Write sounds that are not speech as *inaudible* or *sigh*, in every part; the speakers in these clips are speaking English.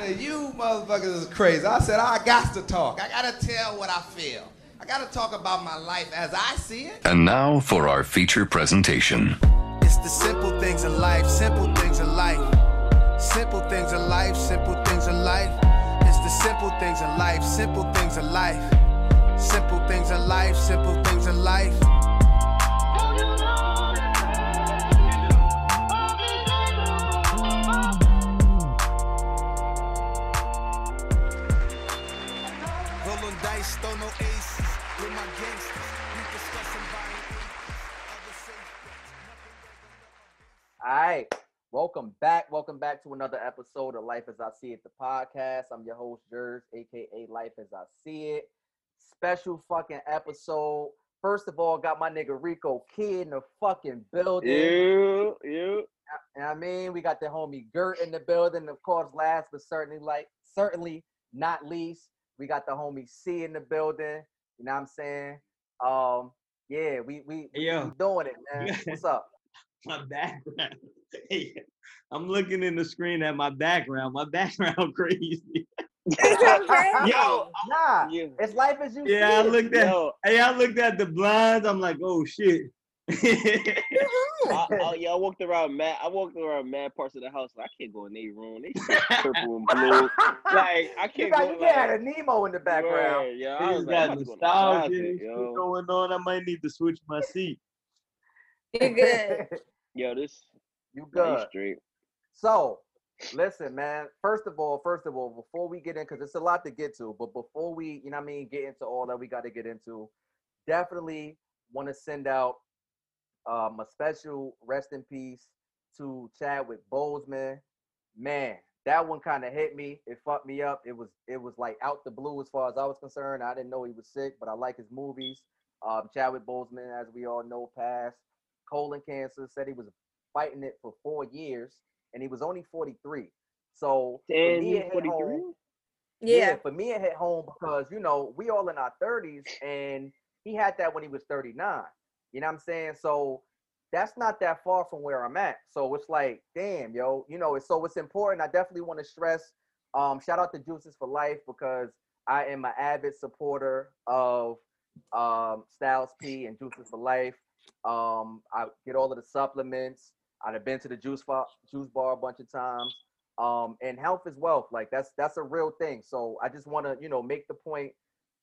said, you motherfuckers is crazy. I said, I got to talk. I got to tell what I feel. I got to talk about my life as I see it. And now for our feature presentation. It's the simple things in life, simple things in life. Simple things in life, simple things in life. It's the simple things in life, simple things in life. Simple things in life, simple things in life. Welcome back. Welcome back to another episode of Life as I See It, the podcast. I'm your host, Jers, aka Life as I See It. Special fucking episode. First of all, got my nigga Rico Kid in the fucking building. You, you. And I mean, we got the homie Gert in the building. Of course, last but certainly like certainly not least, we got the homie C in the building. You know what I'm saying? Um, yeah, we we, we, Yo. we doing it, man. *laughs* What's up? my background. *laughs* *laughs* I'm looking in the screen at my background. My *laughs* background crazy. Yo, Nah, you. it's life as you Yeah, I see it. looked at. Yo, Hey, I looked at the blinds. I'm like, oh shit. *laughs* I, I, yo, I walked around mad. I walked around mad parts of the house. Like, I can't go in their room. They shit *laughs* purple and blue. Like I can't got go. you like, got a Nemo in the background. Word, yo, I was like, got I'm go nostalgia closet, and shit yo. going on. I might need to switch my seat. You good. Yo, this you good. straight. So, listen, man. First of all, first of all, before we get in, because it's a lot to get to, but before we, you know, what I mean, get into all that we got to get into, definitely want to send out um, a special rest in peace to Chadwick Boseman. Man, that one kind of hit me. It fucked me up. It was, it was like out the blue as far as I was concerned. I didn't know he was sick, but I like his movies. Um, Chadwick Boseman, as we all know, passed colon cancer. Said he was fighting it for four years, and he was only 43. So for me, it hit 43? home. Yeah. for me, it hit home because you know we all in our 30s, and he had that when he was 39. You know what I'm saying? So that's not that far from where I'm at. So it's like, damn, yo, you know, it's so it's important. I definitely want to stress. Um, shout out to Juices for Life because I am an avid supporter of um, Styles P and Juices for Life. Um, I get all of the supplements. I've been to the juice bar, juice bar a bunch of times. Um, and health is wealth. Like that's that's a real thing. So I just want to, you know, make the point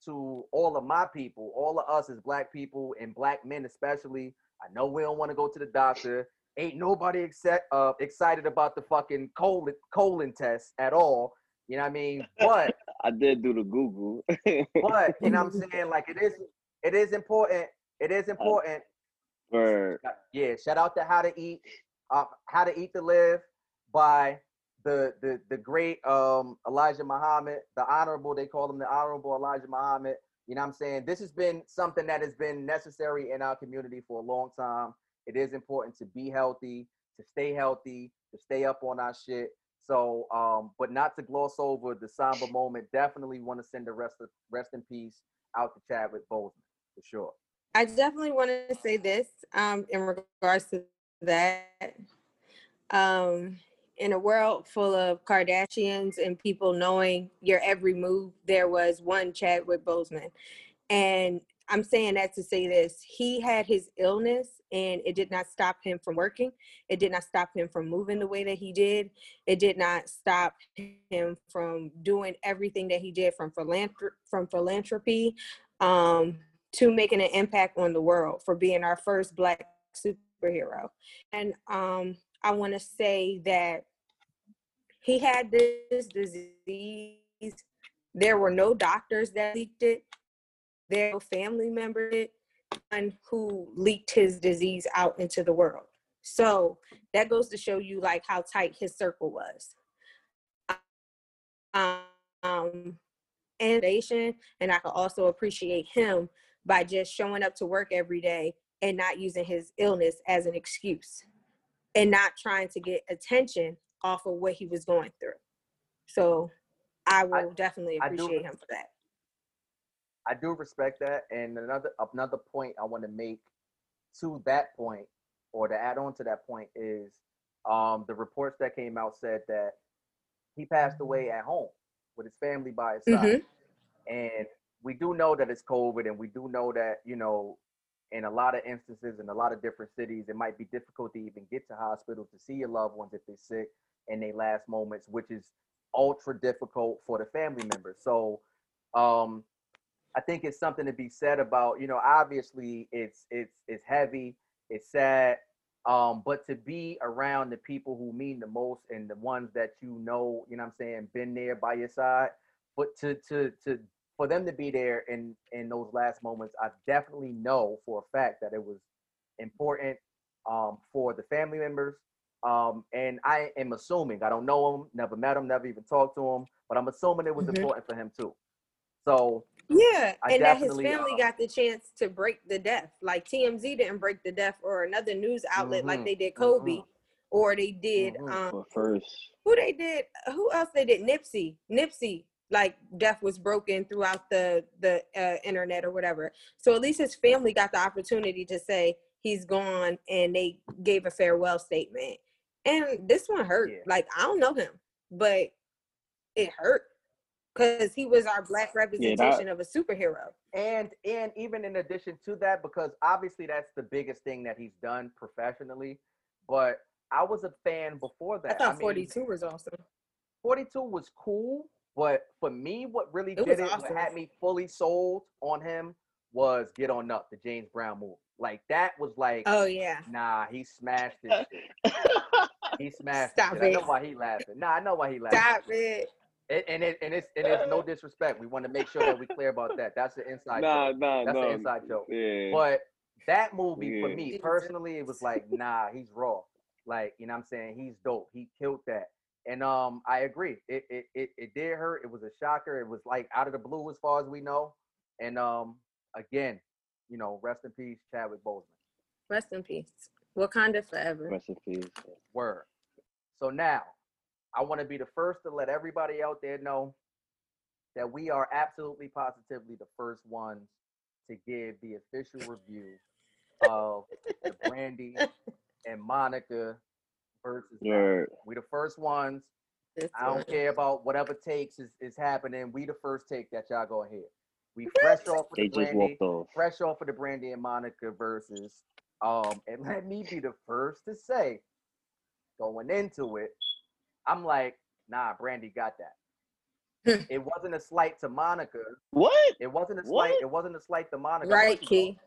to all of my people, all of us as black people and black men especially. I know we don't want to go to the doctor. Ain't nobody except uh, excited about the fucking colon colon test at all. You know what I mean? But *laughs* I did do the Google. but you know what I'm *laughs* saying? Like it is it is important. It is important Word. yeah, shout out to How to Eat, uh, How to Eat to Live by the the the great um Elijah Muhammad, the honorable, they call him the honorable Elijah Muhammad. You know what I'm saying? This has been something that has been necessary in our community for a long time. It is important to be healthy, to stay healthy, to stay up on our shit. So, um, but not to gloss over the somber moment. Definitely want to send the rest of rest in peace out to Chadwick Boseman for sure. I definitely want to say this um, in regards to that. Um, in a world full of Kardashians and people knowing your every move, there was one Chadwick Boseman. And I'm saying that to say this he had his illness and it did not stop him from working. It did not stop him from moving the way that he did. It did not stop him from doing everything that he did from, philanthr- from philanthropy um, to making an impact on the world for being our first black superhero. And um, I want to say that he had this disease. There were no doctors that leaked it. There were family members and who leaked his disease out into the world. So that goes to show you like how tight his circle was. Um, and and I can also appreciate him by just showing up to work every day and not using his illness as an excuse and not trying to get attention off of what he was going through. So I will definitely I do- appreciate him for that. I do respect that. And another another point I want to make to that point, or to add on to that point, is um, the reports that came out said that he passed away at home with his family by his side. And we do know that it's COVID, and we do know that you know, in a lot of instances, in a lot of different cities, it might be difficult to even get to hospitals to see your loved ones if they're sick in their last moments, which is ultra difficult for the family members. So, um, I think it's something to be said about. You know, obviously, it's it's it's heavy, it's sad, um, but to be around the people who mean the most and the ones that you know, you know, I'm saying, been there by your side, but to to to for them to be there in in those last moments, I definitely know for a fact that it was important um, for the family members. Um, and I am assuming I don't know him, never met him, never even talked to him, but I'm assuming it was Mhm. important for him too. So Yeah, I and that his family uh, got the chance to break the death. Like TMZ didn't break the death, or another news outlet like Mhm, they did Kobe, mhm. or they did Mhm. um But first, who they did who else they did Nipsey. Nipsey like death was broken throughout the the uh, internet or whatever. So at least his family got the opportunity to say he's gone, and they gave a farewell statement. And this one hurt. Yeah. Like I don't know him, but it hurt because he was our black representation of a superhero. and and even in addition to that because obviously that's the biggest thing that he's done professionally but i was a fan before that. I that thought mean, 42 was awesome. 42 was cool but for me what really It did it awesome. what had me fully sold on him was get on up the james brown movie like that was like Oh yeah. nah he smashed this *laughs* he smashed Stop this shit. i know why he laughing nah i know why he laughing Stop it. and, and it and it's and it's no *laughs* disrespect we want to make sure that we clear about that that's the inside nah, joke. nah, that's no. an inside joke Yeah. but that movie for me personally, it was like, nah, he's raw. Like, you know what I'm saying? He's dope. He killed that. And um, I agree. It it it, it did hurt. It was a shocker. It was like out of the blue as far as we know. And um, again, you know, rest in peace, Chadwick Boseman. Rest in peace. Wakanda forever. Rest in peace. Word. So now, I want to be the first to let everybody out there know that we are absolutely positively the first ones to give the official review of the *laughs* Brandy and Monica versus Mac. Word. We the first ones. This I don't one. care about whatever takes is, is happening. We the first take that y'all go ahead. We fresh off of They the just Brandy, walked off. fresh off of the Brandy and Monica versus. Um, and let me be the first to say, going into it, I'm like, nah, Brandy got that. *laughs* it wasn't a slight to Monica. What? It wasn't a What? slight. It wasn't a slight to Monica. Right, first of all. Key.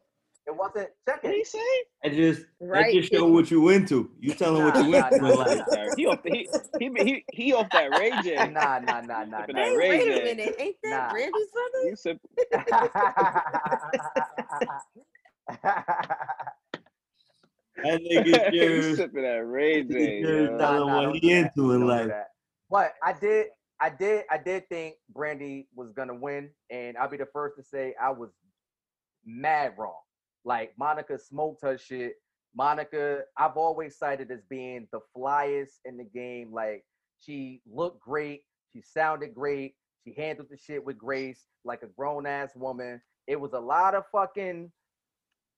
It wasn't. Check What did he say? That just Right. that just show what you into. You tell him what you nah, into nah, in nah, life. *laughs* nah. He off the, he, he he he off that Ray J. Nah, nah, nah, nah, Sipping nah. Hey, wait a J. minute. Ain't that Nah. Brandy's brother? You sip, *laughs* That nigga *laughs* you sure, sipping that Ray J. sure yo. Nah, nah, what he do that. in Don't life. But I did, I did, I did think Brandy was gonna win, and I'll be the first to say I was mad wrong. Like Monica smoked her shit. Monica, I've always cited as being the flyest in the game. Like she looked great, she sounded great, she handled the shit with grace, like a grown ass woman. It was a lot of fucking,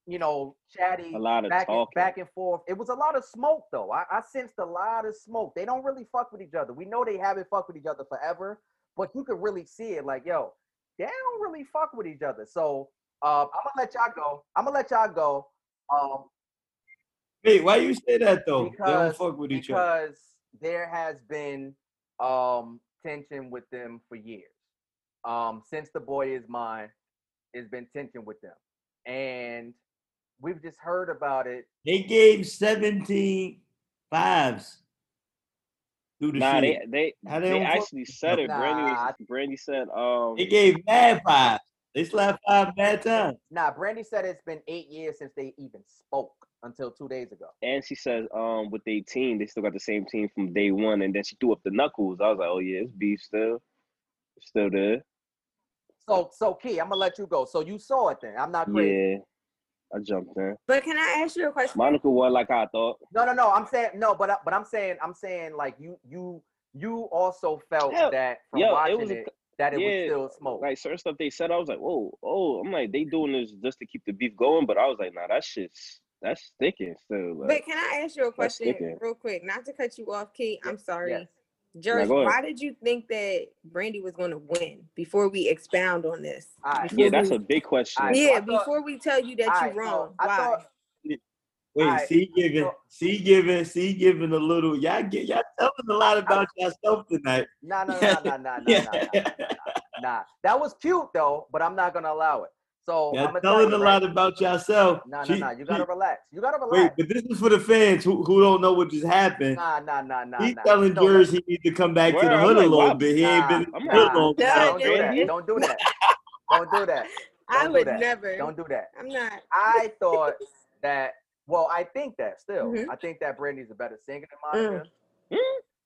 you know, chatty A lot of back and, talking. back and forth. It was a lot of smoke though. I, I sensed a lot of smoke. They don't really fuck with each other. We know they haven't fucked with each other forever, but you could really see it. Like, yo, they don't really fuck with each other. So um, I'm gonna let y'all go. I'm gonna let y'all go. Um, Wait, why you say that though? they because don't fuck with each other. because there has been um tension with them for years. Um, since the boy is mine, there's been tension with them, and we've just heard about it. They gave 17 fives through the Nah, they they How they they actually said it. Brandy Nah. was Brandy said um They gave mad fives. They slapped five bad times. Nah, Brandy said it's been eight years since they even spoke until two days ago. and she says, um with their team they still got the same team from day one and then she threw up the knuckles. I was like, oh yeah, it's beef still, It's still there. So, so Key, I'm gonna let you go. So you saw it then. I'm not crazy. Yeah, I jumped in. But can I ask you a question? Monica won like I thought. No, no, no. I'm saying no, but I- but I'm saying I'm saying like you you you also felt Hell, that from yo, it watching was it, a- that it yeah, was still smoke. Like certain stuff they said, I was like, whoa, oh, I'm like they doing this just to keep the beef going, but I was like, nah, that shit's that's sticking still. Like, But can I ask you a question real quick? Not to cut you off, Key. I'm sorry. Yes. George, go why did you think that Brandy was going to win? Before we expound on this, Alright. Before Yeah, that's we- a big question. Alright, so yeah. I thought- before we tell you that Alright, you're so wrong, I why? thought- Wait, right. see giving, see giving, see giving a little. Y'all get y'all telling a lot about I, yourself tonight. Nah, nah, nah, nah, nah, nah, nah, nah. That was cute though, but I'm not gonna allow it. So yeah, I'm telling tell a lot about yourself. Nah, nah, nah. You gotta relax. You gotta relax. Wait, but this is for the fans who, who don't know what just happened. Nah, nah, nah, nah. He's nah. telling jurors he needs to come back Where, to the hood a little bit. He ain't been in the hood long. Don't do that. Don't do that. Don't do that. I would never. Don't do that. I'm not. I thought that well, I think that still. Mhm. I think that Brandy's a better singer than Monica. Mm.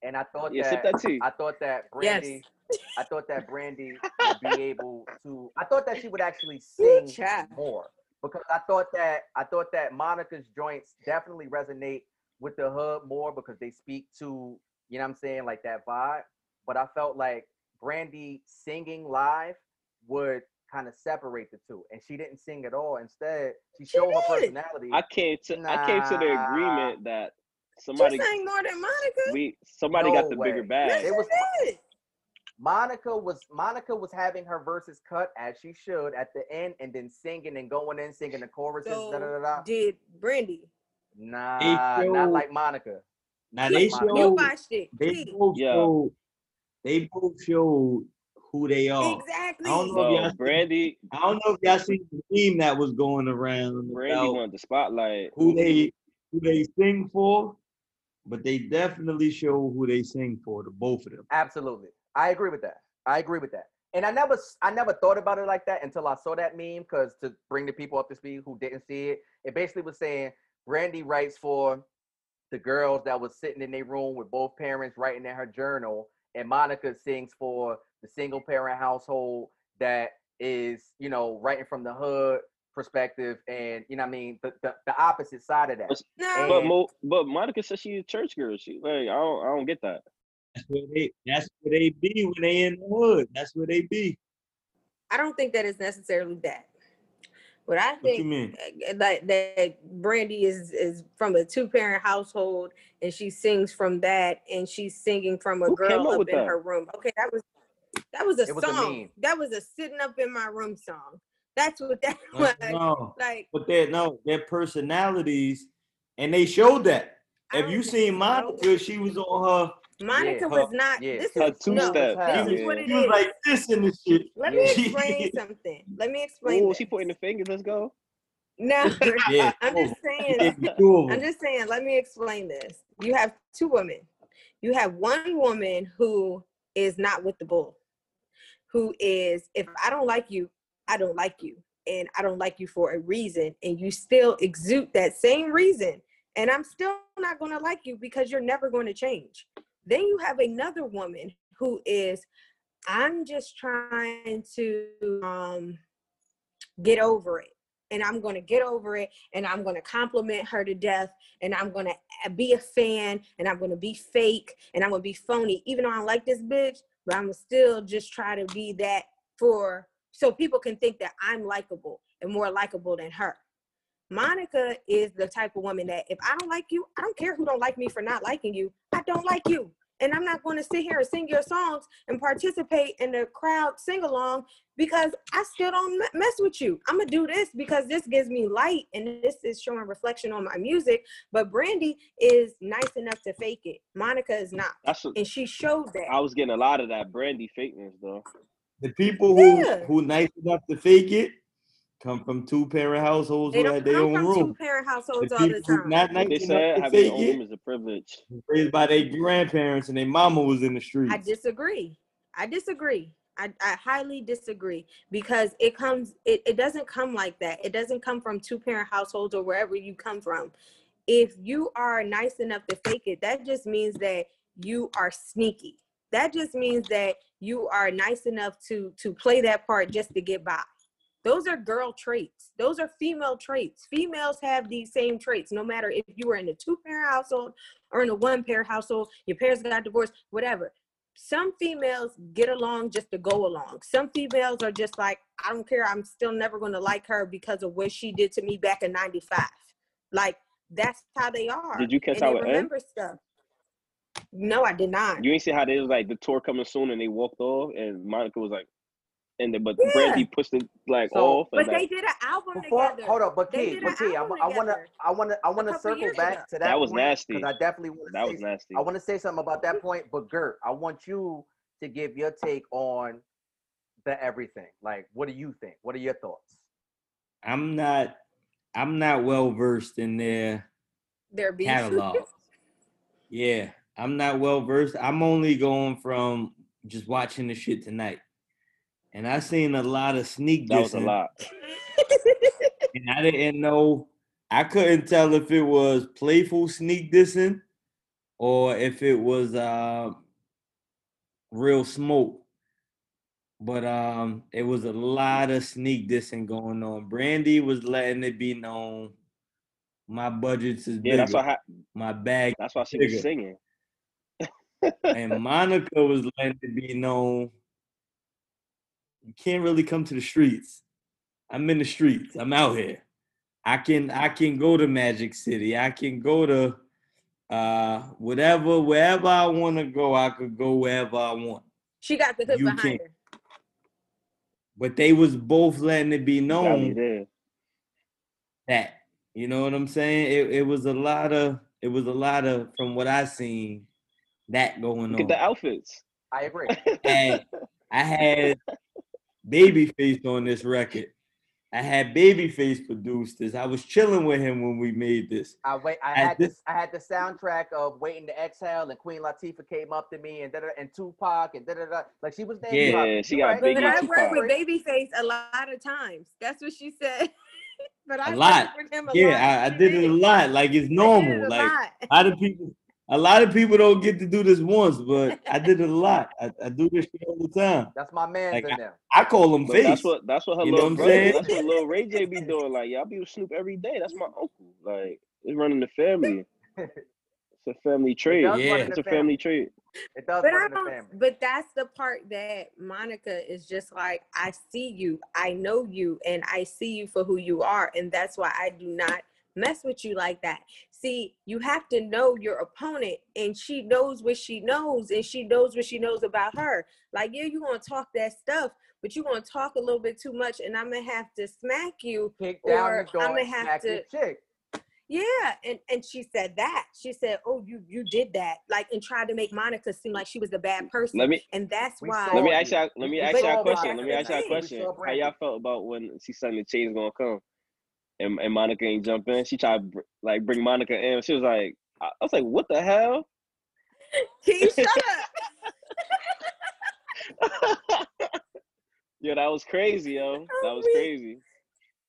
And I thought Yeah, that. that tea. I thought that Brandy Yes. Brandy. I thought that Brandy *laughs* would be able to. I thought that she would actually sing child. more because I thought that I thought that Monica's joints definitely resonate with the hood more because they speak to you know what I'm saying like that vibe. But I felt like Brandy singing live would kind of separate the two, and she didn't sing at all. Instead, she She showed her personality. I came to I came to the agreement that She somebody sang more than Monica. we somebody No got the bigger way. bag. It was did. Monica was Monica was having her verses cut as she should at the end, and then singing and going in singing the choruses. So da, da, da, da. did Brandy? Nah, not like Monica. Now they Monica. You showed watched it. they both Yeah. showed they both showed who they are. Exactly. I don't know if y'all No, seen- Brandy I don't know if y'all seen the meme that was going around Brandy wanted the spotlight. who they who they sing for, but they definitely show who they sing for, the both of them. Absolutely, I agree with that. I agree with that. And I never, I never thought about it like that until I saw that meme. Because to bring the people up to speed who didn't see it, it basically was saying Brandy writes for the girls that was sitting in their room with both parents writing in her journal, and Monica sings for the single parent household that is, you know, writing from the hood perspective, and you know, what I mean, the, the, the opposite side of that. No. But Mo, but Monica says she's a church girl. She like I don't I don't get that. That's where they that's where they be when they in the hood. That's where they be. I don't think that is necessarily that. What I What think you mean? uh, like that Brandy is is from a two parent household and she sings from that and she's singing from a Who girl up up in that? her room. Okay, that was that was a It was a song. meme. that was a sitting up in my room song. That's what that *laughs* was. No, Like but they no, their personalities, and they showed that. I If you seen so. Monica, she was on her. Monica Yeah, was her- not yeah, this her is no, two-step, this is what it She was is. like this and this shit. Let Yeah. me *laughs* explain something. Let me explain. Oh, this. she pointing the fingers. Let's go. No, Yeah, *laughs* I'm just saying. It be two of I'm 'em. just saying, let me explain this. You have two women. You have one woman who is not with the bull, who is, if I don't like you, I don't like you. And I don't like you for a reason. And you still exude that same reason. And I'm still not going to like you because you're never going to change. Then you have another woman who is, I'm just trying to um, get over it and I'm going to get over it and I'm going to compliment her to death and I'm going to be a fan and I'm going to be fake and I'm going to be phony even though I like this bitch but I'm still just try to be that for so people can think that I'm likable and more likable than her. Monica is the type of woman that if I don't like you, I don't care who don't like me for not liking you. I don't like you. And I'm not going to sit here and sing your songs and participate in the crowd sing along because I still don't mess with you. I'm gonna do this because this gives me light and this is showing reflection on my music. But Brandy is nice enough to fake it. Monica is not, That's what, and she showed that. I was getting a lot of that Brandy fakeness though. The people who Yeah. who nice enough to fake it come from two parent households They who don't had their come own from room. two parent households The all the time. not What nice they enough said to having your fake own it, room is a privilege. raised by their grandparents and their mama was in the street. I disagree. I disagree. I, I highly disagree because it comes it, it doesn't come like that. It doesn't come from two parent households or wherever you come from. If you are nice enough to fake it, that just means that you are sneaky. That just means that you are nice enough to to play that part just to get by. Those are girl traits. Those are female traits. Females have these same traits, no matter if you were in a two parent household or in a one parent household, your parents got divorced, whatever. Some females get along just to go along. Some females are just like, I don't care. I'm still never going to like her because of what she did to me back in 95. Like, that's how they are. Did you catch and how they it remember stuff. No, I did not. You ain't see how they was like the tour coming soon and they walked off and Monica was like, and then but Yeah. Brandy pushed it like So- off. but and they did an album Before, together. hold up, but Key, but Key, I, I wanna, I wanna, I wanna circle back ago. to that. That was point, nasty. I definitely want to that say was nasty. I want to say something about that point, but Gert, I want you to give your take on the everything. Like, what do you think? What are your thoughts? I'm not I'm not well versed in their Their beef. catalog. yeah, I'm not well versed. I'm only going from just watching the shit tonight. And I seen a lot of sneak That was a lot. *laughs* and I didn't know I couldn't tell if it was playful sneak dissing or if it was uh real smoke. But um it was a lot of sneak dissing going on. Brandy was letting it be known my budgets is bigger. Yeah, that's why. Ha- my bag that's why she Bigger. was singing. and Monica was letting it be known you can't really come to the streets. I'm in the streets. I'm out here. I can I can go to Magic City. I can go to uh whatever wherever I want to go. I could go wherever I want. She got the hook You behind can't- her. But they was both letting it be known that you know what I'm saying. It it was a lot of it was a lot of from what I seen that going Look on. at the outfits. I agree. and I had *laughs* Babyface on this record. I had Babyface produced this. I was chilling with him when we made this. I wait. I At had this- this. I had the soundtrack of "Waiting to Exhale" and Queen Latifah came up to me and da, da, and Tupac and da da da. Like she was there. Yeah. Yeah, she got But Biggie I worked with Babyface a lot of times. That's what she said. *laughs* but I A worked lot. with him a Yeah, lot. I, I did it a lot. Like it's I did it normal. a Like lot. a lot of people, a lot of people don't get to do this once, but I did it a lot. I, I do this shit all the time. That's my man Like, in there. I call him But face. that's what that's what her You know little what I'm brother. saying? That's what little Ray J be doing. Like, y'all be with Snoop every day. That's my uncle. Like, it's running the family. *laughs* It's a family trait. does run in It's a family family. trait. It does But run I in the don't. family. But that's the part that Monica is just like, I see you, I know you, and I see you for who you are, and that's why I do not mess with you like that. See, you have to know your opponent, and she knows what she knows, and she knows what she knows about her. Like, yeah, you gonna talk that stuff, but you gonna talk a little bit too much, and I'm gonna have to smack you. Kick down or the door I'ma have to- chick. Yeah, and and she said that. She said, "Oh, you you did that," like, and tried to make Monica seem like she was a bad person. Let me and that's why. let me ask y'all let me ask y'all a question. Let me ask y'all a question. How y'all felt about when she said the chains gonna come? And, and Monica ain't jump in. She tried like bring Monica in. She was like, I was like, what the hell? Keith, shut up. *laughs* Yo, that was crazy, yo. *laughs* That was crazy.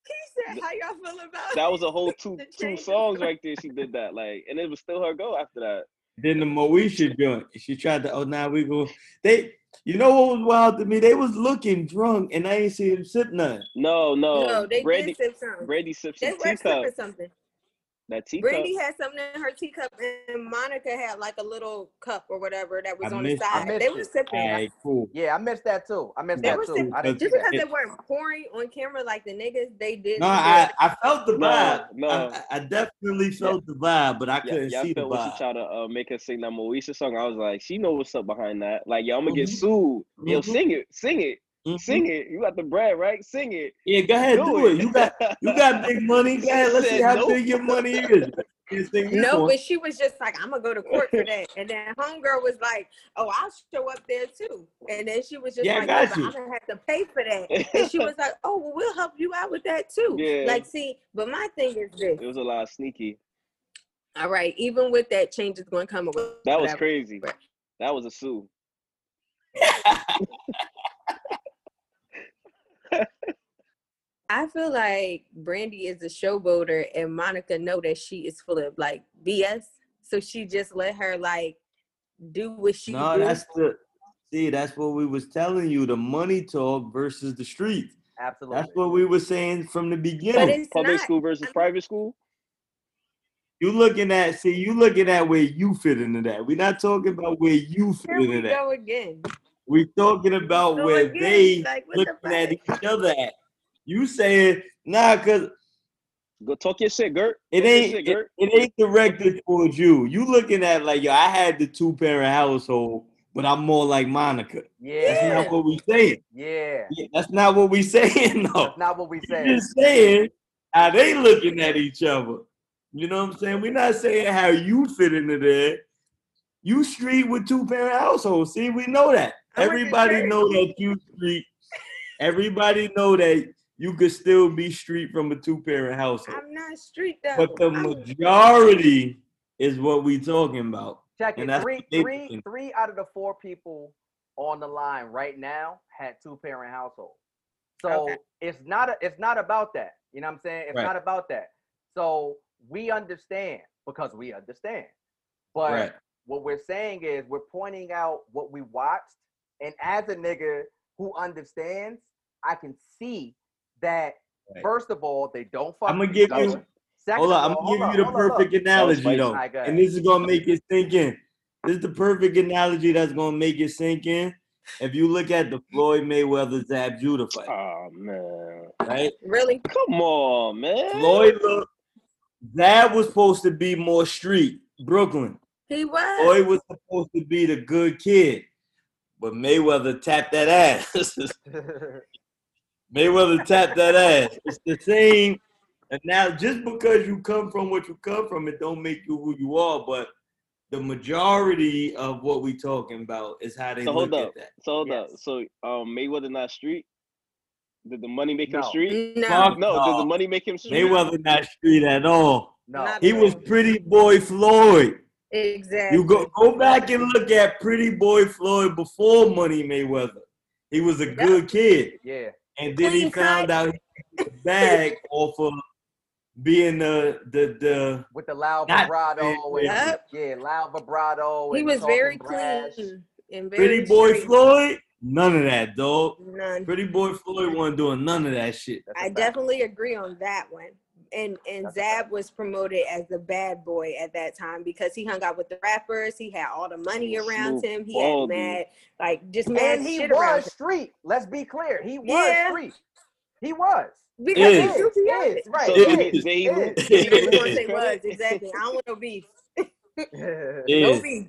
He said, "How y'all feel about That was a whole *laughs* two two songs right there. She did that, like, and it was still her go after that. Then the Moesha joint, she tried to. Oh, now we go. They, you know what was wild to me? They was looking drunk, and I ain't see him sip nothing. No, no, No, they Brandy, did sip some. Brandy sipped They some were teacup. sipping something. That teacup. Brandy had something in her teacup, and Monica had like a little cup or whatever that was I on the missed it. I side. missed They were it. sipping. All right, cool. Yeah, I missed that too. I missed They that too. sipping. I didn't Just because that. they weren't pouring on camera like the niggas, they did. No, I. I felt the vibe. no. I, I- I definitely felt the vibe, but I couldn't y'all see the felt when she tried to uh, make her sing that Moesha song. I was like, she know what's up behind that. Like, yo, I'm gonna get Mhm. sued. Yo, Mhm. sing it, sing it, Mhm. sing it. You got the bread, right? Sing it. Yeah, go ahead, do, it. You got you got big money. *laughs* Go ahead, let's see how nope. big your money is. You sing this No, one. but she was just like, I'm gonna go to court for that. And then homegirl was like, Oh, I'll show up there too. And then she was just Yeah, like, "Yeah, but. I'm gonna have to pay for that. And she *laughs* was like, Oh, well, we'll help you out with that too. Yeah. Like, see, but my thing is this. It was a lot of sneaky. All right, even with that, change is gonna come. away. That was whatever. crazy. That was a sue. *laughs* I feel like Brandy is a showboater, and Monica know that she is full of like BS. So she just let her like do what she No, do. that's the see. That's what we was telling you. The money talk versus the street. Absolutely. That's what we were saying from the but beginning. it's Public not. school versus I'm- private school. You looking at see. You looking at where you fit into that. We're not talking about where you fit Here we into that. go again. We talking about Go where again, they like, what the looking at each other at. You saying nah, cause Go talk your shit, Gert. It Talk ain't shit, it, Gert. it ain't directed towards you. You looking at like yo, I had the two parent household, but I'm more like Monica. Yeah, that's not what we saying. yeah. Yeah, That's not what we *laughs* saying though. That's not what we We said. just saying how they looking at each other. You know what I'm saying? We're not saying how you fit into there. You street with two parent households. See, we know that. I'm with the Everybody know that you street. Everybody know that you could still be street from a two parent household. I'm not street though. But the majority is what we talking about. Check it. that's Three, what they three, thinking. three out of the four people on the line right now had two parent households. So Okay. it's not a, it's not about that. You know what I'm saying? It's Right. not about that. So we understand because we understand. But Right. what we're saying is we're pointing out what we watched, and as a nigga who understands, I can see that Right. first of all they don't fuck. I'ma give you- Second Hold of on, I'm gonna give hold you the on, on, perfect look. analogy though. Alright, And this is gonna make it sink in. This is the perfect analogy that's gonna make it sink in. If you look at the Floyd Mayweather Zab Judah fight, Oh man. right? really. Come on, man. Floyd look Zab was supposed to be more street, Brooklyn. He was. Floyd was supposed to be the good kid. But Mayweather tapped that ass. *laughs* Mayweather tapped that ass. It's the same. And now, just because you come from what you come from, it don't make you who you are. But the majority of what we talking about is how they So hold look up. at that. So hold up. So um Mayweather not street? Did the money make him No. street? No. Fuck No, did no. the money make him street? Mayweather not street at all. no. Not He was pretty boy Floyd. Exactly. You go go back and look at Pretty Boy Floyd before Money Mayweather. He was a good kid, Yeah. and then he found cut. out he got the bag *laughs* off of being the the the with the loud vibrato and Yep. yeah, loud vibrato. He was very brash. clean and very Pretty Boy straight. Floyd. None of that, dog. None. Pretty Boy Floyd wasn't doing none of that shit. I a I fact. definitely agree on that one. And and That's Zab fact. was promoted as the bad boy at that time because he hung out with the rappers. He had all the money around him. He had mad like just mad And he shit around was him. street. Let's be clear. He was Yeah. street. He was. Because Is. he's Is, is, right. So It did, is, he- is. lose? Did You he know lose what *laughs* I'm gonna his say was exactly. I don't want *laughs* no beef. No beef.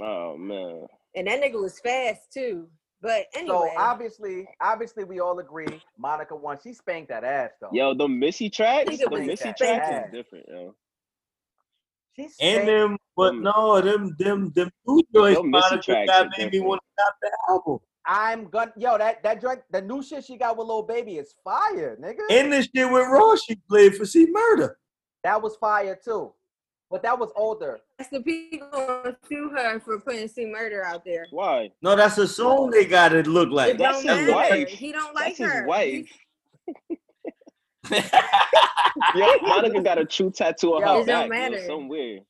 Oh man. And that nigga was fast too. But So anyway, obviously, obviously, we all agree Monica won. She spanked that ass though. Yo, the Missy tracks, the Missy tracks bad. is different, yo. She And them, but no, them, them, them two joints, Them Missy Monica tracks got made me want to stop the album. I'm gonna yo that that joint the new shit she got with Lil Baby is fire, nigga. And the shit with Ross, she played for C Murder. that was fire too, but that was older. that's the people gonna sue her for putting C murder out there. Why? No, that's a song they got it look like. It That's don't his matter. wife. He don't like That's his her. wife. He- *laughs* Yo, Monica got a true tattoo on Yo, her it back. don't yo, matter. Something weird.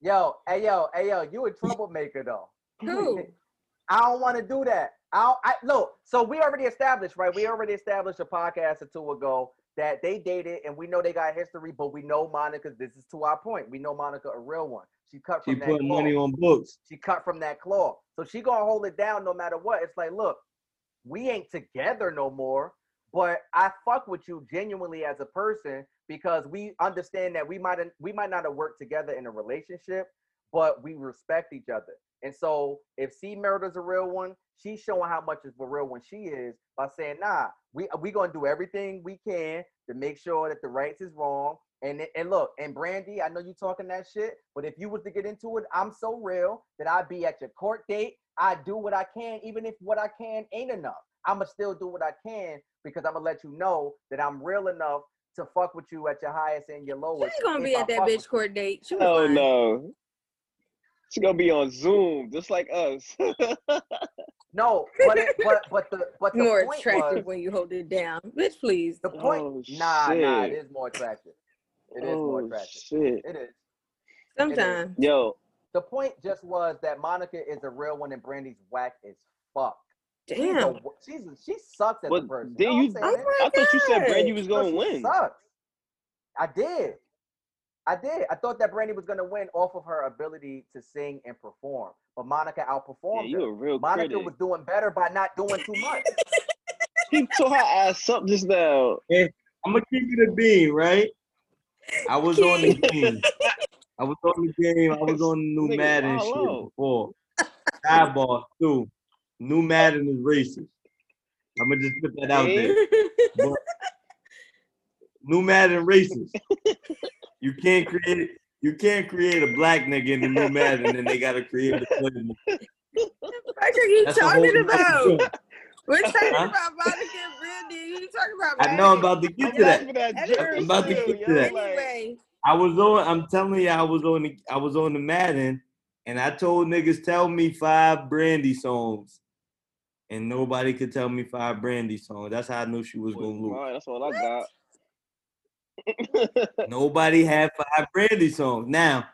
Yo, hey yo, hey yo, you a troublemaker though. Who? *laughs* I don't want to do that. I, don't, I look. So we already established, right? We already established a podcast or two ago that they dated, and we know they got history. But we know Monica. This is to our point. We know Monica a real one. She cut she from that put cloth. money on books. She cut from that cloth, so she gonna hold it down no matter what. It's like, look, we ain't together no more, but I fuck with you genuinely as a person because we understand that we might we might not have worked together in a relationship, but we respect each other. And so if C Murder's a real one, she's showing how much of a real one she is by saying, nah, we uh, we gonna do everything we can to make sure that the rights is wrong. And and look, and Brandy, I know you talking that shit, but if you was to get into it, I'm so real that I'd be at your court date. I do what I can, even if what I can ain't enough. I'ma still do what I can because I'm gonna let you know that I'm real enough to fuck with you at your highest and your lowest. She gonna if be I at that bitch court date. She was Oh fine. no. She gonna be on Zoom just like us. *laughs* No, but it, but but the but the More point attractive was when you hold it down. Bitch, please. the point. Oh, nah, nah, it is shit. is more attractive. It is more oh attractive. shit. It is. Sometimes. Yo, The point just was that Monica is a real one and Brandy's whack as fuck. She's a, Damn. she's a, she sucks at a But person. then know what you- I'm Oh I thought you said God. Brandy was gonna she win. Sucks. I did. I did. I thought that Brandy was gonna win off of her ability to sing and perform, but Monica Yeah, outperformed you her. a real Monica critic. was doing better by not doing too much. *laughs* She tore her ass up just now. I'm gonna give you the bean, right? I was on the *laughs* game. I was on the game. I was on the new Nigga, Madden all shit low. before. Sidebar too. New Madden is racist. I'm gonna just put that out there. But new Madden racist. *laughs* You can't create. You can't create a black nigga in the new Madden, and then they gotta create a black nigga. What are you That's talking about? We're talking Huh? about Monica and Brandy. You talking about I know I'm about to get to that. that I'm about to get to that. Anyway, I was on. I'm telling you, I was on. The, I was on the Madden, and I told niggas tell me five Brandy songs, and nobody could tell me five Brandy songs. That's how I knew she was gonna lose. Fine, that's all I got. *laughs* Nobody had five Brandy songs. Now,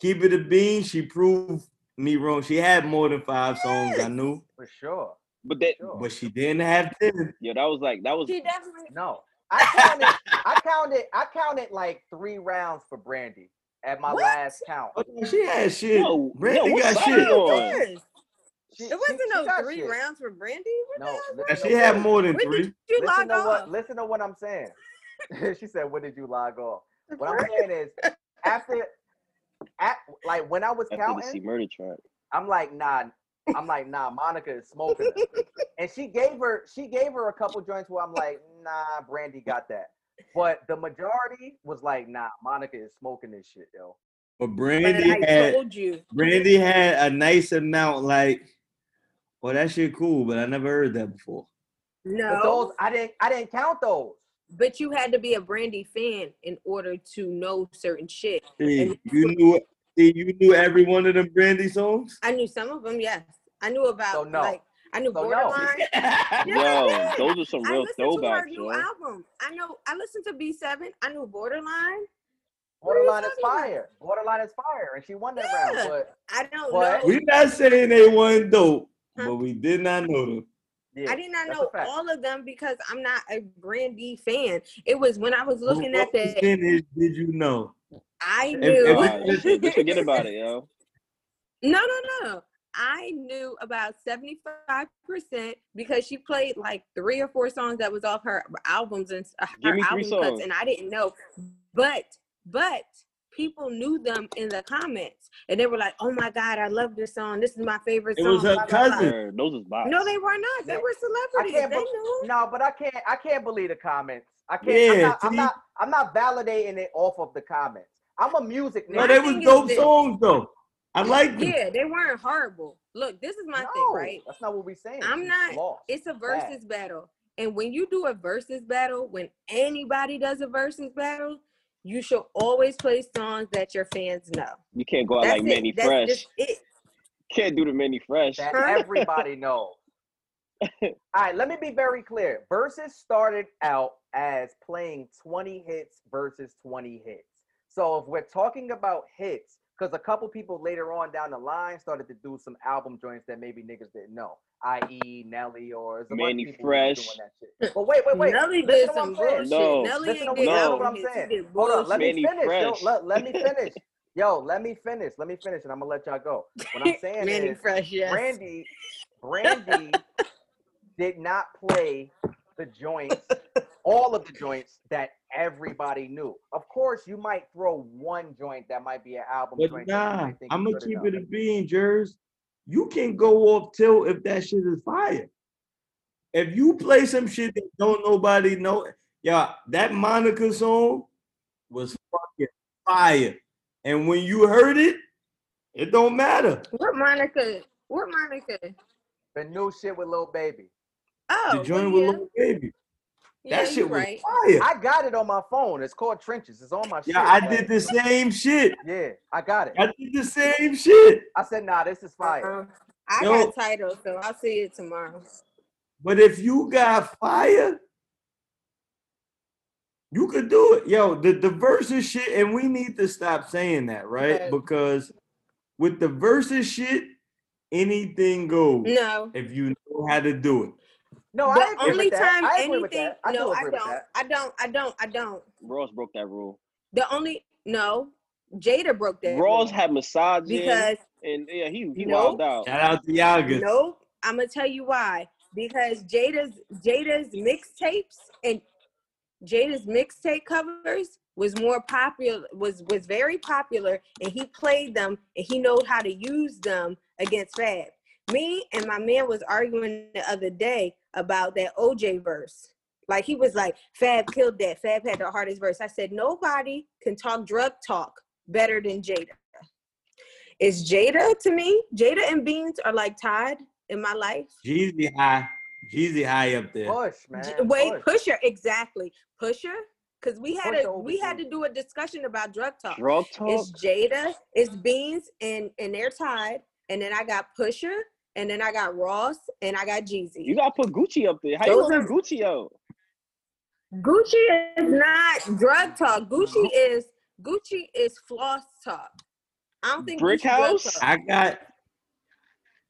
keep it a bean. She proved me wrong. She had more than five songs. I knew, For sure. but that, Sure. but she didn't have ten. Yeah, that was like that was she definitely. No. I counted I counted I counted like three rounds for Brandy at my What? last count. Oh, She had shit. Yo, Brandy yo, got shit. on? She- It wasn't she- she no got three shit. rounds for Brandy. What No, the hell? She had more than When three. did you Listen log to what off? listen to what I'm saying. *laughs* she said, "When did you log off?" What I'm saying is, after, *laughs* at like when I was after the C counting, murder track. I'm like, nah. I'm like, nah. Monica is smoking, and she gave her she gave her a couple joints where I'm like, nah. Brandy got that, but the majority was like, nah. Monica is smoking this shit, yo. But But Brandy I had told you. Brandy had a nice amount. Like, well, that shit cool, but I never heard that before. But No, those I didn't I didn't count those. But you had to be a Brandy fan in order to know certain shit. See, And- you knew. See, you knew every one of them Brandy songs. I knew some of them. Yes, I knew about So no. like I knew So no. Borderline. *laughs* Yes, Yo, those are some I real to her throwbacks, new yo. album. I know. I listened to B Seven. I knew Borderline. What are you Borderline is talking about? fire. Borderline is fire, and she won that Yeah. round. But I don't What? know. We're not saying they weren't dope, Huh? but we did not know them. Yeah, I did not know all of them because I'm not a Brandy fan. It was when I was looking What at the. percentage did you know? I knew. if Nah, just, just forget about it, yo. *laughs* No, no, no. I knew about 75% because she played like three or four songs that was off her albums and uh, Give her me three album cuts, and I didn't know. But, but people knew them in the comments and they were like, oh my God, I love this song. This is my favorite It song. was her blah, blah, blah." cousin. Those is bots. No, they were not. They Yeah. were celebrities. can't. They be- knew. no, but I can't. I can't believe the comments. I can't. I'm, Yeah, not, I'm not. I'm not validating it off of the comments. I'm a music No, nigga. they My was thing dope this. songs though. I like them. Yeah, they weren't horrible. Look, this is my thing, right? That's not what we're saying. I'm not- Lost. It's a Bad. versus battle. And when you do a versus battle, when anybody does a versus battle, you should always play songs that your fans know. You can't go out That's like it. Mannie That's Fresh. it. Can't do the Mannie Fresh. that everybody *laughs* knows. All right, let me be very clear. Versus started out as playing 20 hits versus 20 hits. So if we're talking about hits, because a couple people later on down the line started to do some album joints that maybe niggas didn't know, i.e. Nelly or there's a bunch of Mannie people who were Fresh. doing that. But wait, wait, wait. Nelly Listen did some bullshit. No. Nelly Listen ain't to did what- album what I'm saying. Hold on, let me Mannie bullshit. finish. Yo, let, let me *laughs* finish. Yo, let me finish. Let me finish, and I'm gonna let y'all go. What I'm *laughs* saying Mannie is, Fresh, yes. Brandy, Brandy *laughs* did not play the joints, all of the joints that everybody knew. Of course, you might throw one joint that might be an album But joint. nah, might think I'm is gonna keep it a bean, Jers. You can go off till if that shit is fire. If you play some shit that don't nobody know, yeah, that Monica song was fucking fire. And when you heard it, it don't matter. What Monica? What Monica? The new shit with Lil Baby. Oh, the joint well, with yeah. Lil Baby. Yeah, That you shit was right. fire. I got it on my phone. It's called Trenches. It's on my shit. Yeah, I like, did the same shit. Yeah, I got it. I did the same shit. I said, nah, this is fire. Uh, I Yo. got title, so I'll see you tomorrow. But if you got fire, you could do it. Yo, the, the versus shit, and we need to stop saying that, right? Right. Because with the versus shit, anything goes No. if you know how to do it. No, the I agree only with that. time I agree anything with that. I no, do I agree with don't. that. I don't. I don't. I don't. Ross broke that rule. The only no, Jada broke that. Ross rule had massage because and yeah, he he Nope. wilded out. Shout out to Yaga. nope. I'm gonna tell you why. Because Jada's Jada's mixtapes and Jada's mixtape covers was more popular was was very popular and he played them and he knows how to use them against Fab. Me and my man was arguing the other day about that OJ verse. Like he was like, Fab killed that. Fab had the hardest verse. I said, nobody can talk drug talk better than Jada. Is Jada to me? Jada and Beans are like tied in my life. Jeezy high. Jeezy high up there. Push, man. J- Wait, push. Pusha, exactly. Pusha, because we had Pusha a over we had to do a discussion about drug talk. Drug talk. It's Jada, it's Beans, and and they're tied. And then I got Pusha, and then I got Ross, and I got Jeezy. You gotta put Gucci up there. How Those you gonna are- put Gucci out? Gucci is not drug talk. Gucci is Gucci is floss talk. I don't think Brick Gucci drug House? talk. I got.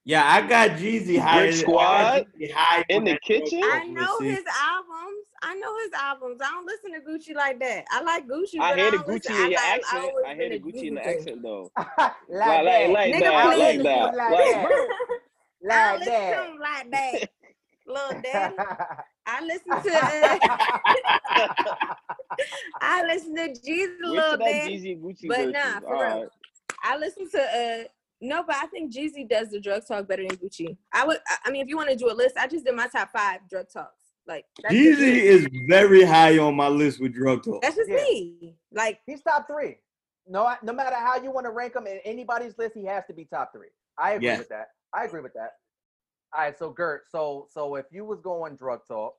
Yeah, I got Jeezy high. Brick Squad? high In the kitchen? I know his albums. I know his albums. I don't listen to Gucci like that. I like Gucci. I but hear the Gucci listen- in your like- accent. always I hear the been Gucci in the accent though. *laughs* like, Like, like, that. like Nigga, that, like that. Like Like, that. I Like listen to that. him like *laughs* that. Little daddy. I listen to *laughs* *laughs* I listen to Jesus wait little till that daddy. Jeezy Gucci But verses. nah, for All real. right. I listen to uh no, but I think Jeezy does the drug talk better than Gucci. I would I- I mean if you want to do a list, I just did my top five drug talks. Like Jeezy is very high on my list with drug talk. that's just Yeah. me. Like He's top three. No, no matter how you want to rank him in anybody's list, he has to be top three. I agree Yeah. with that. I agree with that. All right, so Gert, so so if you was going drug talk,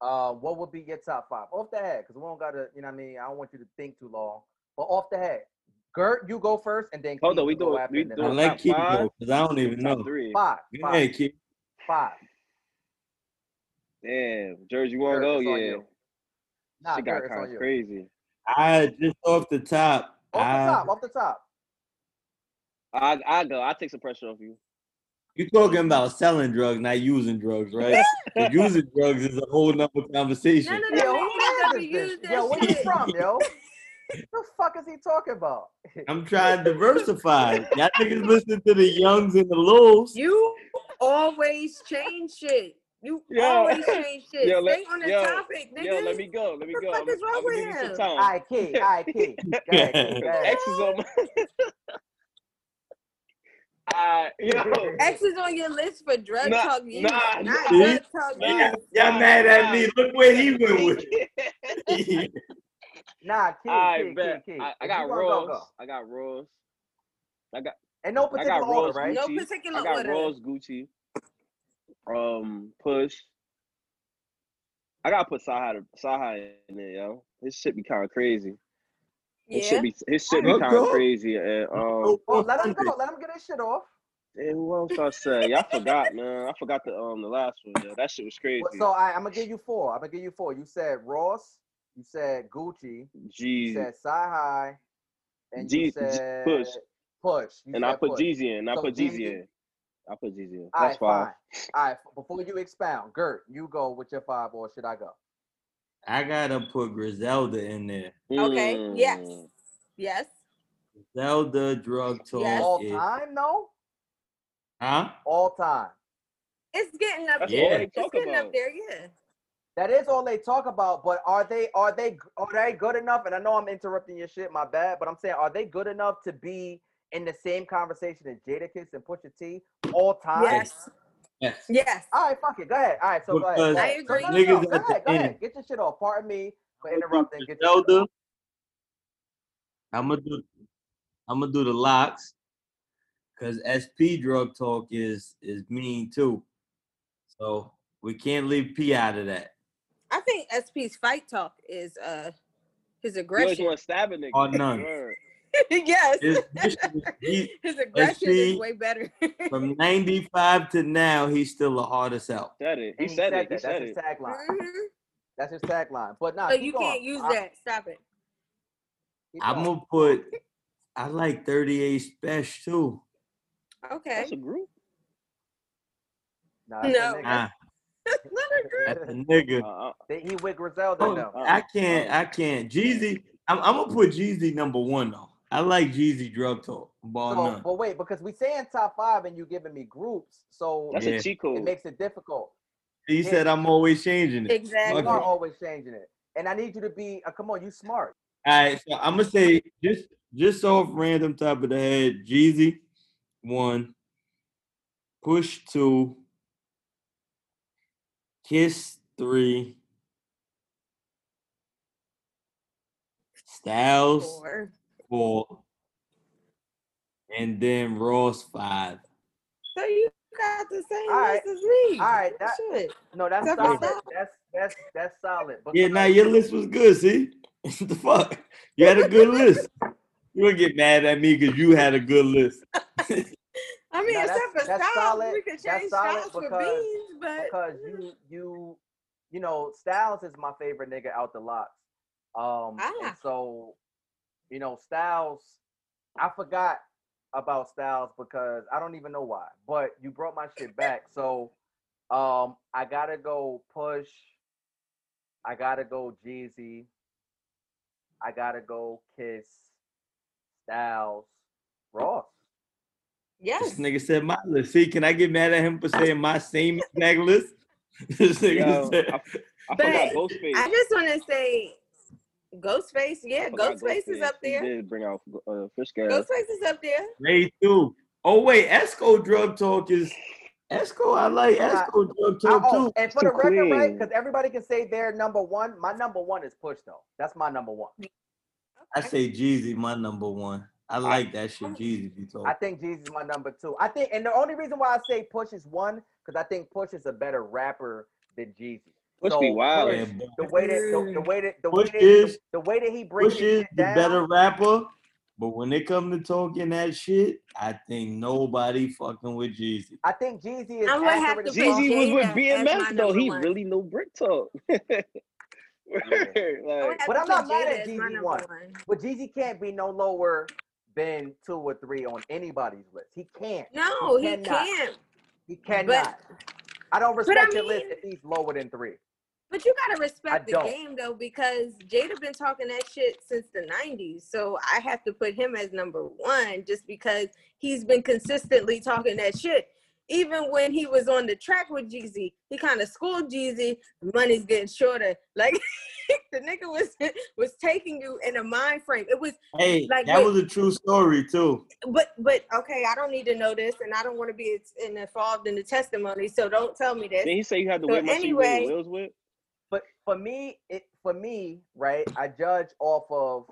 uh, what would be your top five off the head? Because we don't gotta, you know, what I mean, I don't want you to think too long, but off the head. Gert, you go first, and then Hold Keith, on, we do it- after, we do I it I'll- like top Keith five? though, because I don't even know. three. five, Go five, Keith. five. Damn, George, you wanna go? it's on Yeah. you. Nah, She got Gert, it's kind of crazy. I just off the top. Off the top, off the top. I I go. I take some pressure off you. You talking about selling drugs, not using drugs, right? *laughs* using drugs is a whole nother conversation. none of them Yo, who niggas this use bitch? that Yo, where you from, yo? *laughs* what the fuck is he talking about? I'm trying to diversify. Y'all niggas listen to the youngs and the lows. You always change shit. You Yo. always change *laughs* shit. Yo, Stay on the yo, topic, nigga. Yo, let me go. Let me What the go. fuck I'm, is wrong I'm with gonna give you him? some All time. right, Key. All right, Key. Go ahead, Key. Go ahead. X is on my. Uh, yo, *laughs* X is on your list for drug Nah, talk use, nah, not nah. drug talk Nah. use. Y'all mad at me. Look where he went *laughs* with it. *laughs* Nah, Key, All Key, right, bet. Key, Key. I, I got you wanna go, Ross. go. I got Ross. In no I particular got order, Ross right? No Gucci. particular I got order. Ross Gucci. Um, Push. I gotta put Saha Saha in there, yo. This shit be kind of crazy. His Yeah. shit be his shit be kind of crazy. And um, Oh, let him go. Let him get his shit off. and who else I say? Y'all forgot, man. I forgot the um the last one. Yo. That shit was crazy. So I, I'm gonna give you four. I'm gonna give you four. You said Ross. You said Gucci. You said Sci High. And you Jeez- said Push. Push. You and I put Push. Jeezy in. I So put then Jeezy in. I put Jeezy in. That's right, fine. fine. All right. Before you expound, Gert, you go with your five, or should I go? I gotta put Griselda in there. Okay. Yes. Mm. Yes. Griselda drug talk Yes. All is time, no. huh? All time. It's getting up That's all there. they It's talk getting about. up there, yeah. That is all they talk about. But are they are they are they good enough? And I know I'm interrupting your shit, my bad. But I'm saying, are they good enough to be in the same conversation as Jada Jadakiss and Pusha T all time? Yes. Yes. Yes. All right, fuck it. Go ahead. All right, so go ahead. I ahead. So agree. no, no, no, Go ahead. Go ahead. Get your shit off. Pardon me for I'ma do interrupting. Get your shit off. I'm gonna do. I'm gonna do the locks, cause SP drug talk is is mean too. So we can't leave P out of that. I think SP's fight talk is uh his You always aggression. want to stab a nigga. Or none. Word. *laughs* yes. His, *laughs* he, his aggression is way better. *laughs* from '95 to now, he's still the hardest out. Said it. He And said it. He that. That's said his it. tagline. Mhm. That's his tagline. But nah, So you going. can't use I- that. Stop it. keep I'm going. gonna put. I like 38 Special too. Okay. That's a group. Nah, that's a No. nigga. Not a group. that's a nigga. Uh, uh, They- He with Griselda Oh, now. I can't. I can't. Jeezy. I'm, I'm gonna put Jeezy number one though. I like Jeezy drug talk. Bar So, none. but wait, because we saying top five and you giving me groups, so that's Yeah. a cheat code. it makes it difficult. He said I'm always changing it. Exactly. Okay. are always changing it, and I need you to be. Uh, come on, you smart. All right, so I'm gonna say just just off random top of the head, Jeezy one, Push two, Kiss three, Styles Four. Four, and then Ross five. So you got the same All right. list as me. All right, that- Shit. No, that's Except solid. Styles. That's that's that's solid. But Yeah, now your list was good. See, *laughs* what the fuck? You had a good list. You would get mad at me because you had a good list. *laughs* I mean, No, except that's- for that's Styles, solid. we could change solid Styles for because- beans, but because you you you know Styles is my favorite nigga out the lot. Um, and Ah. so you know Styles, I forgot about Styles because I don't even know why, but you brought my shit back. So um, I gotta go push. I gotta go Jeezy. I gotta go Kiss. Styles, Ross. yes. This nigga said my list. See, can I get mad at him for saying my same exact list? *laughs* this nigga Yo, said, I, I But forgot Ghostface. I just want to say, Ghostface, yeah, I forgot Ghostface is up He there. did bring out uh, Fish Gas. Ghostface is up there. Ray too. Oh wait, Esco drug talk is Esco. I like Yeah. Esco drug I- talk oh, too. and for the Too record, right? Because everybody can say their number one. My number one is Push though. That's my number one. I say Jeezy, my number one. I like that shit. Jeezy, you told. I think Jeezy's my number two. I think, and the only reason why I say Push is one because I think Push is a better rapper than Jeezy. Push be So, wild. Yeah, Push, The way that the, the mm. way that the way that, is the, way that he breaks Push his is the down, better rapper, but when it come to talking that shit, I think nobody fucking with Jeezy. I think Jeezy is I'm gonna have accurate to as put fuck. Jeezy was with Jada BMF though. He one. really know brick talk. *laughs* Word, I would like, But I'm not mad at Jeezy one. one. But Jeezy can't be no lower than two or three on anybody's list. He can't. No, he cannot. can't. He cannot. I don't but I respect your list if he's lower than three. But you gotta respect the game though, because Jada been talking that shit since the '90s. So I have to put him as number one just because he's been consistently talking that shit. Even when he was on the track with Jeezy, he kind of schooled Jeezy. Money's getting shorter. *laughs* Like the nigga was was taking you in a mind frame. It was, Hey, Like, that wait. was a true story too. but but okay. I don't need to know this, and I don't want to be in- involved in the testimony. So don't tell me this. then he say you had to So wait my anyway- anyway, Wills with. But for me, it for me, right? I judge off of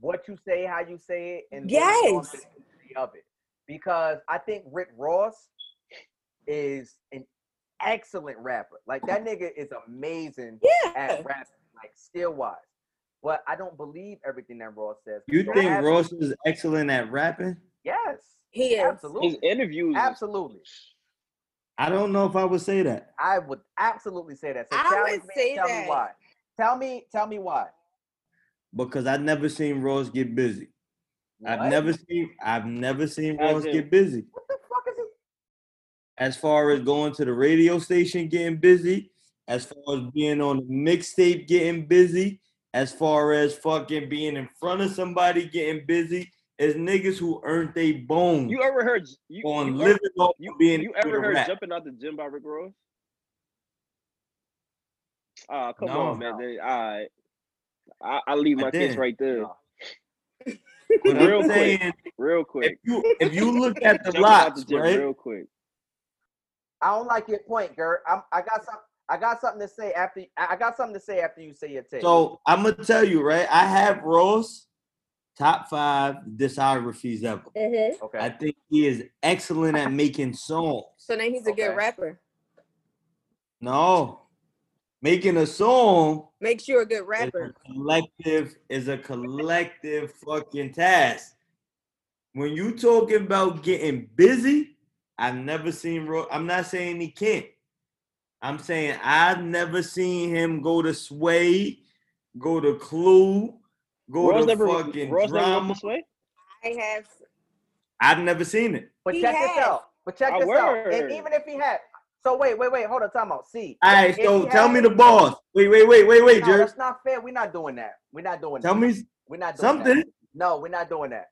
what you say, how you say it, and then the Yes. of it. Because I think Rick Ross is an excellent rapper. Like that nigga is amazing Yeah. at rapping, like skill wise. But I don't believe everything that Ross says. You think have- Ross is excellent at rapping? Yes. He is. Absolutely. His interviews. Absolutely. I don't know if I would say that. I would absolutely say that. So I would me, say tell that. me why. Tell me, tell me why. because I've never seen Rose get busy. I've never seen I've never seen As Ross in- get busy. What the fuck is he? As far as going to the radio station getting busy, as far as being on the mixtape getting busy, as far as fucking being in front of somebody getting busy, is niggas who earned they bones You ever heard you, on you living ever, off you, being you ever heard rap. jumping out the gym by Rick Ross? Ah, come No. on, man. Then, all right. I, I leave my kids right there. No. *laughs* But Real I'm quick. saying, Real if quick. you if you look at the Jumping out the locks, right? real quick. I don't like your point, Gert. I'm, I got some. I got something to say after. I I got something to say after you say your take. So I'm gonna tell you, right? I have Ross top five discographies ever. Mm-hmm. okay. I think he is excellent at making songs. So then he's a good rapper. No, making a song Makes you a good is rapper. a collective is a collective fucking task. When you talking about getting busy, I've never seen. Ro- I'm not saying he can't. I'm saying I've never seen him go to Sway, go to Clue, go Ross to never, fucking Ross drama. went this way? I have. I've never seen it. but he check this out. But check I this out. And even if he had, so wait, wait, wait. Hold on. Time out. See. All right, if so tell had me the boss. Wait, wait, wait, wait, wait, No, Jerry. that's not fair. We're not doing that. We're not doing Tell that. me We're not doing something. That. No, we're not doing that.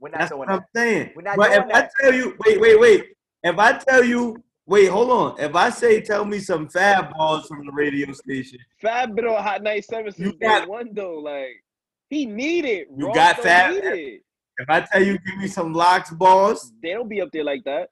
We're not That's doing what I'm saying. We're not But if doing I tell you, wait, wait, wait. If I tell you Wait, hold on. If I say tell me some fab balls from the radio station, Fab been on Hot 97 since day got- one though. Like he need it. You Ross got don't need it. if I tell you give me some locks boss. They don't be up there like that.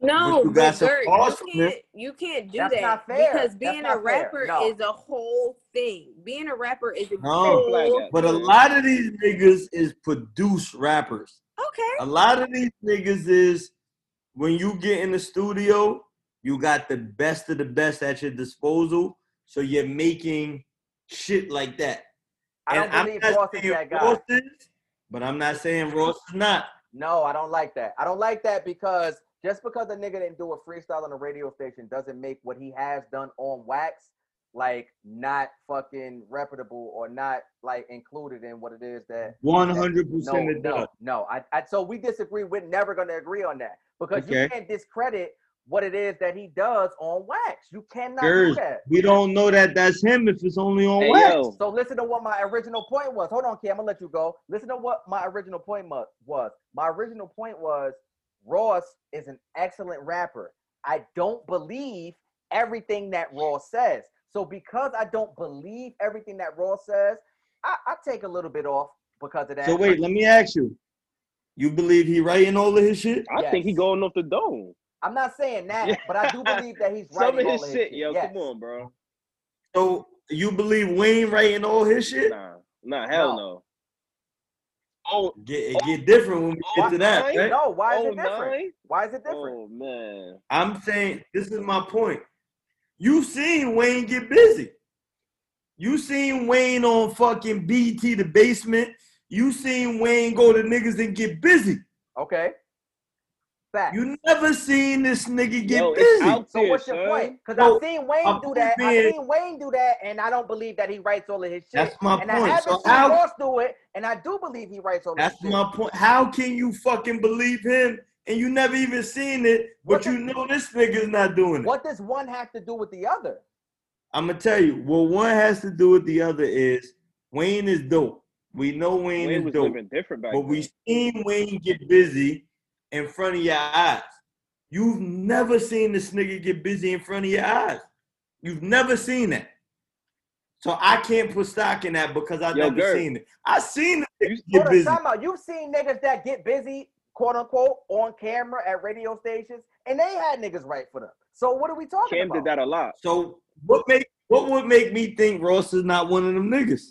No, you got but some you can't you can't do That's that not fair. because being not a rapper No. is a whole thing. Being a rapper is a No, whole but a lot of these niggas is produce rappers. Okay. A lot of these niggas is when you get in the studio, you got the best of the best at your disposal, so you're making shit like that. I And don't I'm believe not Ross is that guy. Ross is, but I'm not saying Ross is not. No, I don't like that. I don't like that because just because the nigga didn't do a freestyle on a radio station doesn't make what he has done on wax like not fucking reputable or not like included in what it is that One hundred no percent it no no I, I so we disagree we're never going to agree on that because you can't discredit what it is that he does on wax you cannot do that we don't know that that's him if it's only on Hey, wax. yo. so listen to what my original point was. Hold on, Kim. I'm gonna let you go. Listen to what my original point mu- was. My original point was Ross is an excellent rapper. I don't believe everything that Ross says. So because I don't believe everything that Ross says, I, I take a little bit off because of that. So wait, let me ask you. You believe he writing all of his shit? I think he going off the dome. I'm not saying *laughs* that, Yeah. but I do believe that he's Some writing of all his of shit, yo. Yes. Come on, bro. So you believe Wayne writing all his shit? Nah, nah, hell No. no. Oh, Get it oh, get different when we get oh to that. Why? Right? No, why is oh it different? nine? Why is it oh, different? Oh man. I'm saying this is my point. You seen Wayne get busy. You seen Wayne on fucking BET the basement. You seen Wayne go to niggas and get busy. Okay. Fact. You never seen this nigga get Yo, it's busy. out So what's your son. point? Because So, I've seen Wayne my do that. point I've seen Wayne do that, and I don't believe that he writes all of his shit. That's my and I haven't So seen how Ross do it, and I do believe he writes all of that's his shit. That's my point. How can you fucking believe him and you never even seen it, What but you the- know this nigga's not doing it? What does one have to do with the other? I'm gonna tell you, what one has to do with the other is Wayne is dope. We know Wayne, Wayne is was dope. different back But then. we seen Wayne get busy in front of your eyes. You've never seen this nigga get busy in front of your eyes. You've never seen that. So I can't put stock in that because I've Yo, never Gert. seen it. I seen nigga Hold get busy. You've seen niggas that get busy, quote unquote, on camera at radio stations, and they had niggas write for them. So what are we talking Cam about? Cam did that a lot. So what make what would make me think Ross is not one of them niggas?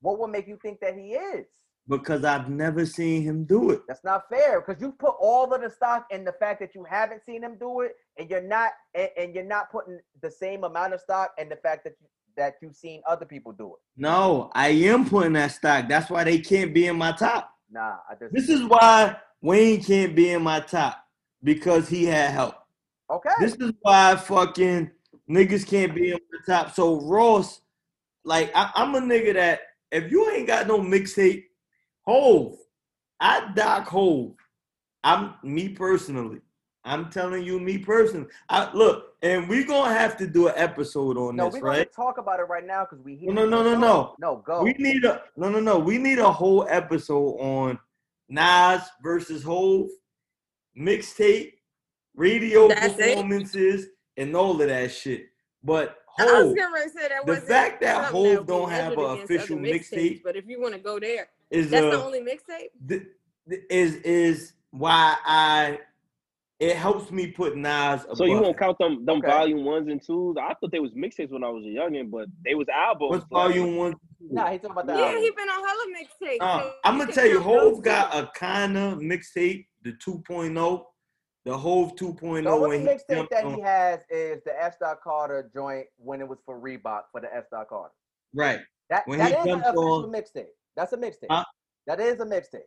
What would make you think that he is? Because I've never seen him do it. That's not fair because you put all of the stock in the fact that you haven't seen him do it, and you're not and, and you're not putting the same amount of stock in the fact that you, that you've seen other people do it. No, I am putting that stock. That's why they can't be in my top. Nah, I just This is why Wayne can't be in my top because he had help. okay. This is why fucking niggas can't be in the top. So Ross, like I, I'm a nigga that if you ain't got no mixtape, Hove, I doc Hove. I'm me personally. I'm telling you, me personally. I look, and we're gonna have to do an episode on no, this, we're gonna right? talk about it right now because we No, no, no, no, no. no go. We need a no, no, no. We need a whole episode on Nas versus Hove, mixtape, radio That's it? performances, and all of that shit. But I was Hove gonna say that the wasn't fact that something Hov we don't have an official other mixtape But if you want to go there, is that's uh, the only mixtape. th- th- is is why I it helps me put Nas above. So you won't count them them Okay. volume ones and twos? I thought they was mixtapes when I was a youngin, but they was albums. What's like- volume one? Nah, he's talking about the Yeah, album. he been on hella mixtapes. Uh, so I'm gonna tell you, count those Hove got a kinda mixtape, the 2.0, the Hove 2.0 The only when mixtape that on- he has is the S. Dot Carter joint when it was for Reebok for the S. Dot Carter. right. That When that he is an official on- mixtape. That's a mixtape. Huh? That is a mixtape.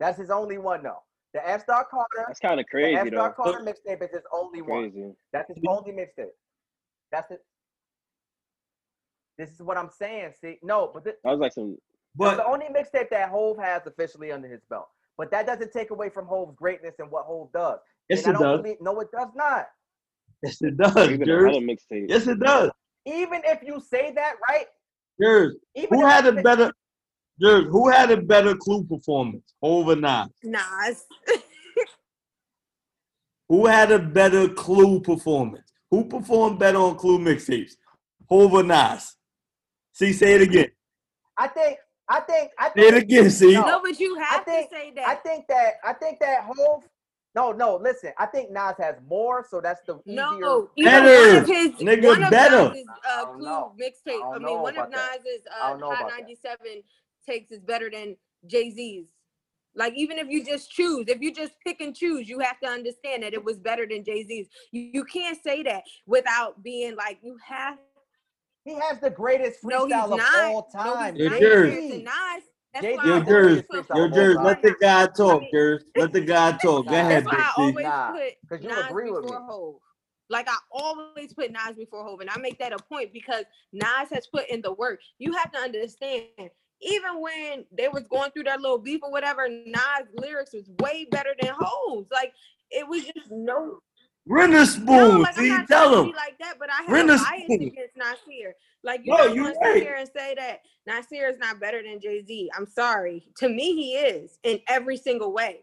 That's his only one though. The S. Dot Carter, That's kind of the crazy S. though. Dot Carter mixtape is his only one. That's his only mixtape. That's it. This is what I'm saying. See, no, but this, That was like some. that's the only mixtape that Hove has officially under his belt. But that doesn't take away from Hove's greatness and what Hove does. yes, and it I don't does. believe no, it does not. Yes, it does. Even Jers. another mixtape. Yes, it does. Even if you say that, right? Jers. Even Who had you a better? Jers. Who had a better Clue performance? Hove or Nas? Nas. *laughs* Who had a better Clue performance? Who performed better on Clue mixtapes? Hov or Nas? See, say it again. I think I think I Say it think again. See, No. No, but you have think- to say that. I that. think that I think that Hove. No, no. Listen, I think Nas has more, so that's the easier. No, Better. one of his Nigga, one of better. Nas's I uh, Clue know. mixtape. I I, mean, one of about that. Nas's uh, don't know Hot about that. 97 takes is better than Jay Z's. Like even if you just choose, if you just pick and choose, you have to understand that it was better than Jay Z's. You, you can't say that without being like you have. He has the greatest No, he's freestyle of not. all No, time. he's Yo, not Jers. compared to Nas. That's Jay-Z why Yo, I Jers. always greatest put freestyle yo, of Jers, let the guy talk, Jers. Let the guy talk. Go ahead, That's why I always Nah, put 'cause you Nas agree with me. before Hove. Like I always put Nas before Hove, and I make that a point because Nas has put in the work. You have to understand. Even when they was going through that little beef or whatever, Nas lyrics was way better than Hove's. Like it was just no, Run the no. spoon. Like I'm See, not tell trying him. like that, but I have Run a the bias spoon. against Nasir. Like you No, don't you want to right. sit here and say that Nasir is not better than Jay Z. I'm sorry. To me, he is in every single way.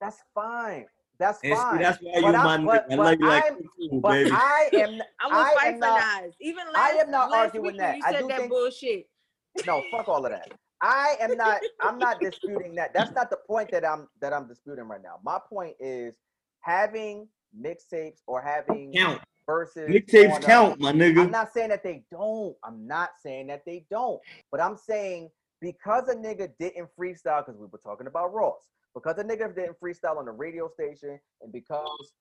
That's fine. That's And see, fine. that's why you But my I'm- nigga. but- I but love you like I'm- Kung Fu, But. I am. *laughs* I will I fight for not- Nas. Even last, I am not last arguing week when that. You I said do that think- bullshit. No, fuck all of that. I am not. I'm not disputing that. That's not the point that I'm that I'm disputing right now. My point is having mixtapes or having Count. versus Mixtapes a- count, my nigga. I'm not saying that they don't. I'm not saying that they don't. But I'm saying because a nigga didn't freestyle, because we were talking about Ross, because a nigga didn't freestyle on the radio station, and because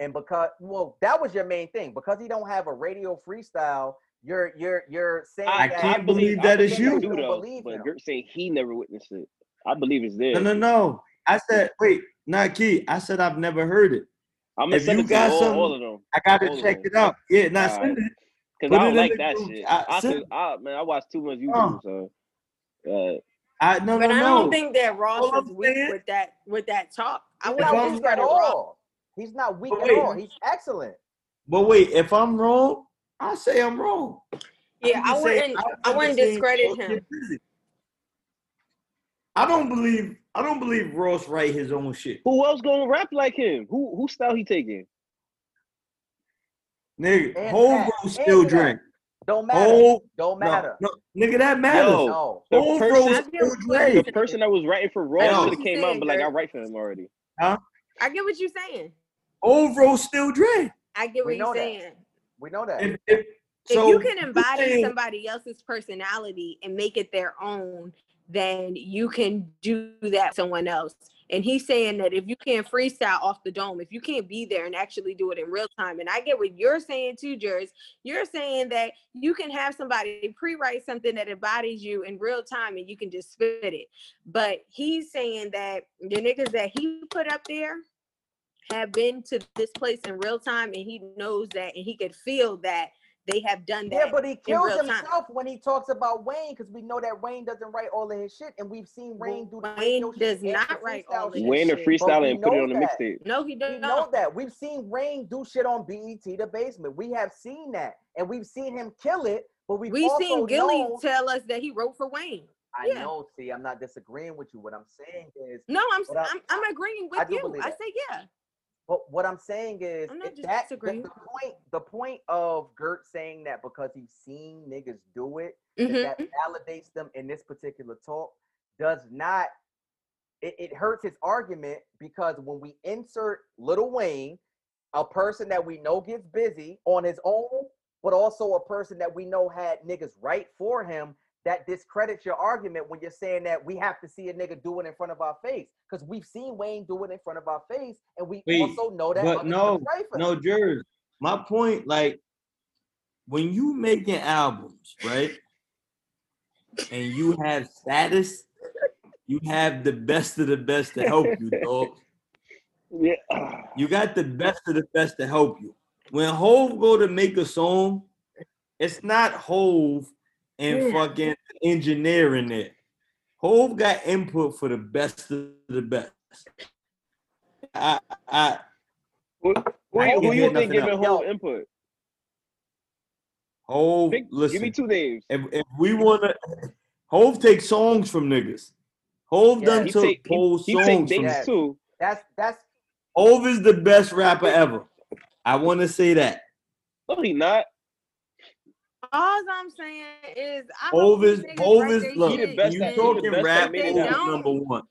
and because well, that was your main thing. Because he don't have a radio freestyle, you're you're you're saying I that can't believe I that is believe you. I do though, believe but him. Gert saying he never witnessed it. I believe it's there. No, no, no. I said, wait, not key. I said I've never heard it. I'm gonna If you got all, some- all of them. I gotta Hold check it out. Yeah, not Alright. send it. Cause Put I don't like that group. shit. I- I, send could. I man, I watch too much Uh. YouTube, so uh, I no, But no, I don't think that Ross All is I'm weak saying- with that with that talk. I He's wouldn't weak at discredit all. He's not weak at all. He's excellent. But wait, if I'm wrong, I say I'm wrong. Yeah, I just saying, wouldn't. I've I wouldn't discredit him. I don't believe. I don't believe Ross write his own shit, who else gonna rap like him? Who who style he taking? nigga. And Whole that, still that. drink. Don't matter. Whole Don't matter. no, nigga, that matters. Yo, No. the Whole person- roll still drink. The person that was writing for Ross should have came out but like, I write for him already. Huh? I get what you're saying. Whole roll still drink. I get what know you're that. Saying. We know that. If, if, If you can embody saying- somebody else's personality and make it their own, then you can do that to someone else. And he's saying that if you can't freestyle off the dome, if you can't be there and actually do it in real time, and I get what you're saying too, Jers, you're saying that you can have somebody pre-write something that embodies you in real time and you can just spit it. But he's saying that the niggas that he put up there have been to this place in real time and he knows that and he could feel that they have done that. Yeah, but he kills real time. himself when he talks about Wayne because we know that Wayne doesn't write all of his shit, and we've seen Wayne do the Wayne radio does not write freestyle all of his Wayne the shit. But freestyle we and put it on the mixtape. No, he We doesn't. know that. We've seen Wayne do shit on BET The Basement. We have seen that, and we've seen him kill it. But we've We've also seen Gillie known- tell us that he wrote for Wayne. I yeah. know. See, I'm not disagreeing with you. What I'm saying is, No, I'm But I- I'm, I'm agreeing with do you. I say yeah. But what I'm saying is I'm not if just that the, the point the point of Gert saying that because he's seen niggas do it, Mhm. that, that validates them in this particular talk does not it, it hurts his argument because when we insert Lil Wayne, a person that we know gets busy on his own, but also a person that we know had niggas right for him, that discredits your argument when you're saying that we have to see a nigga do it in front of our face. Because we've seen Wayne do it in front of our face, and we Wait, also know that. but no, niggas right for no, him. Jers. My point, like, when you making albums, right, and you have status, you have the best of the best to help you, *laughs* dog. Yeah. You got the best of the best to help you. When Hove go to make a song, it's not Hove and Yeah. fucking engineering it. Hove got input for the best of the best. I, I, Who, who, I you- who you think giving else. whole input? Hove, Pick- listen. give me two names. if, if we wanna, Hove take songs from niggas. Hove Yeah, done He took take whole he songs take from dates too. That's that's Hov is the best rapper ever. I want to say that. No, he not. All I'm saying is, I Hov hope is these niggas Hov write is their look. He the shit, best You that- man. he the talking rap? that made They Hov that. is don't. number one.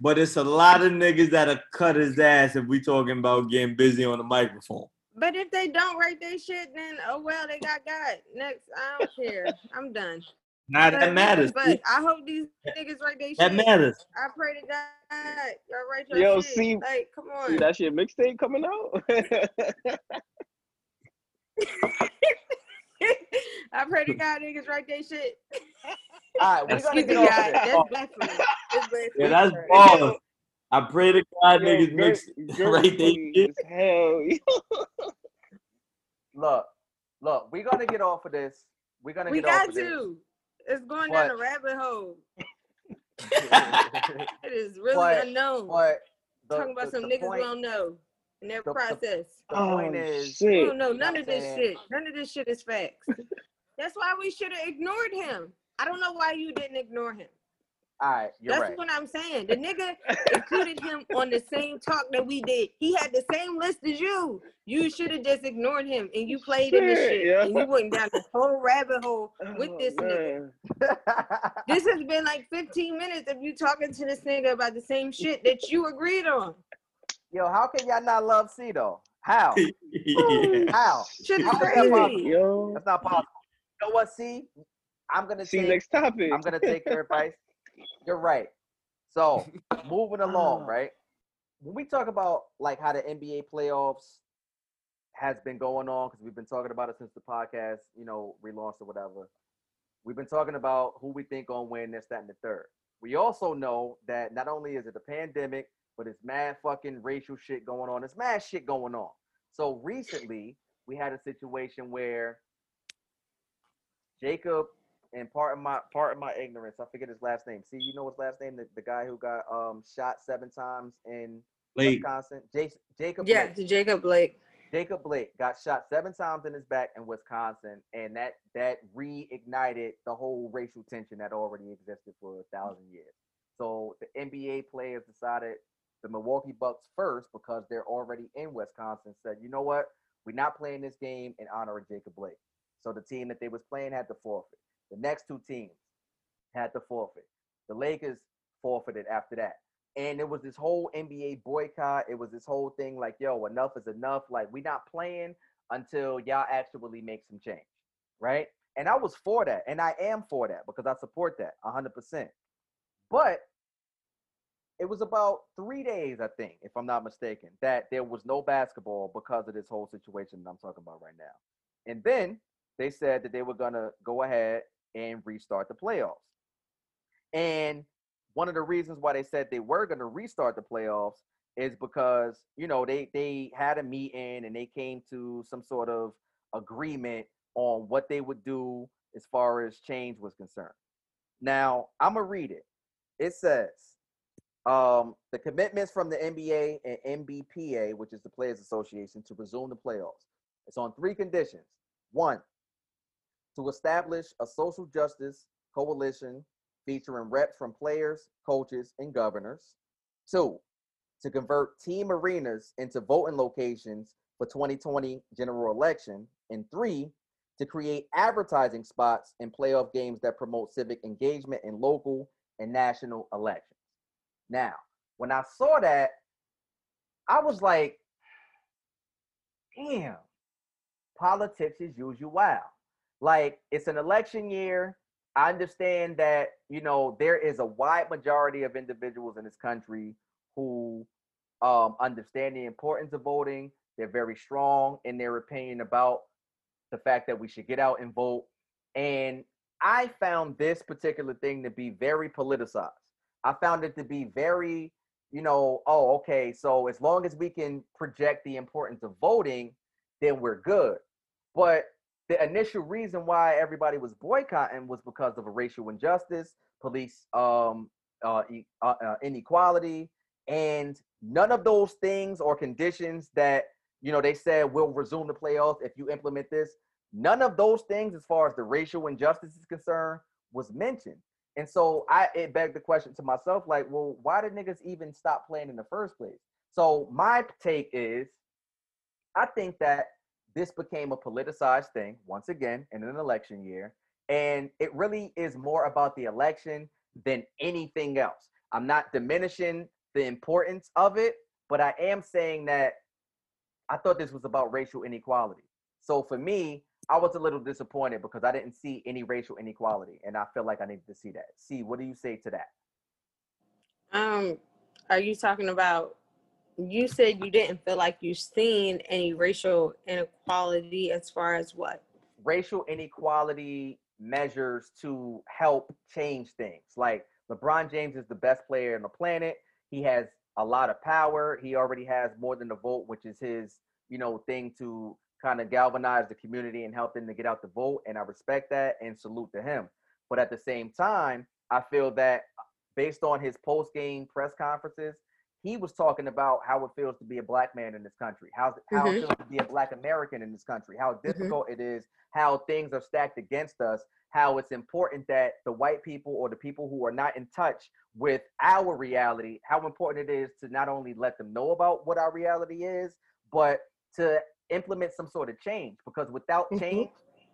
But it's a lot of niggas that'll cut his ass if we talking about getting busy on the microphone. But if they don't write their shit, then oh well, they got God. Next, I don't care. I'm done. Now that matters. But I hope these niggas write their shit. That matters. I pray to God, y'all write your Yo, shit. see- like, come on. See that shit mixtape coming out? *laughs* *laughs* *laughs* I pray to God, niggas write their shit. *laughs* All right, we're gonna get me, off God. of this. That's blasphemy. That's blasphemy. Yeah, that's Right. ballers. I pray to God *laughs* Yo, niggas mix Gert right they funny shit. as hell. Look, look, we're gonna get off of this. We're gonna We get off got of this. to. It's going But- down a rabbit hole. It is really But- unknown. the, Talking about the- some the niggas point, we don't know in their the- the- process. the oh point is, We shit! Oh, don't know none what of this I'm shit. None of this shit is facts. That's why we should have ignored him. I don't know why you didn't ignore him. all right, you're That's right. what I'm saying. The nigga *laughs* included him on the same talk that we did. He had the same list as you. You should have just ignored him and you played in the Shit, shit. yeah. And you went down the whole rabbit hole *laughs* oh, with Oh, this nigga. This has been like 15 minutes of you talking to this nigga about the same shit that you agreed on. Yo, how can y'all not love C though? How? *laughs* yeah. How? Shit is How is that possible? Yo, That's not possible. You know what, C? I'm gonna see take next topic. I'm gonna take your advice. *laughs* You're right. So *laughs* moving along, Ah. right? When we talk about like how the NBA playoffs has been going on, because we've been talking about it since the podcast, you know, relaunched or whatever. We've been talking about who we think gonna win this, that, and the third. We also know that not only is it a pandemic, but it's mad fucking racial shit going on. It's mad shit going on. So recently, we had a situation where Jacob and part of my part of my ignorance, I forget his last name. See, you know his last name, the, the guy who got um shot seven times in Blake, Wisconsin. Jason, Jacob Yeah, Blake. Jacob Blake. Jacob Blake got shot seven times in his back in Wisconsin, and that that reignited the whole racial tension that already existed for a thousand years. So the NBA players decided the Milwaukee Bucks first because they're already in Wisconsin said, you know what, we're not playing this game in honor of Jacob Blake. So the team that they was playing had to forfeit. The next two teams had to forfeit. The Lakers forfeited after that. And it was this whole NBA boycott. It was this whole thing like, yo, enough is enough. Like, we're not playing until y'all actually make some change. Right. And I was for that. And I am for that because I support that 100%. But it was about three days, I think, if I'm not mistaken, that there was no basketball because of this whole situation that I'm talking about right now. And then they said that they were going to go ahead and restart the playoffs. And one of the reasons why they said they were going to restart the playoffs is because you know they they had a meeting and they came to some sort of agreement on what they would do as far as change was concerned. Now I'm gonna read it. It says um, the commitments from the NBA and NBPA, which is the Players Association, to resume the playoffs. It's on three conditions. One, to establish a social justice coalition featuring reps from players, coaches, and governors. Two, to convert team arenas into voting locations for 2020 general election. And three, to create advertising spots in playoff games that promote civic engagement in local and national elections. Now, when I saw that, I was like, damn, politics is usual wow. Like, it's an election year. I understand that, you know, there is a wide majority of individuals in this country who um, understand the importance of voting. They're very strong in their opinion about the fact that we should get out and vote. And I found this particular thing to be very politicized. I found it to be very, you know, oh, okay, so as long as we can project the importance of voting, then we're good. But the initial reason why everybody was boycotting was because of a racial injustice, police um, uh, uh, uh, inequality, and none of those things or conditions that you know they said will resume the playoffs if you implement this. None of those things, as far as the racial injustice is concerned, was mentioned. And so I it begged the question to myself, like, well, why did niggas even stop playing in the first place? So my take is, I think that this became a politicized thing once again in an election year, and it really is more about the election than anything else. I'm not diminishing the importance of it, but I am saying that I thought this was about racial inequality. So for me, I was a little disappointed because I didn't see any racial inequality, and I feel like I needed to see that. See, what do you say to that? Um, are you talking about? You said you didn't feel like you've seen any racial inequality as far as what? Racial inequality measures to help change things. Like LeBron James is the best player on the planet. He has a lot of power. He already has more than the vote, which is his, you know, thing to kind of galvanize the community and help them to get out the vote. And I respect that and salute to him. But at the same time, I feel that based on his post game press conferences, he was talking about how it feels to be a black man in this country, how, how Mhm. it feels to be a black American in this country, how difficult it is, how things are stacked against us, how it's important that the white people or the people who are not in touch with our reality, how important it is to not only let them know about what our reality is, but to implement some sort of change. Because without Mhm. change,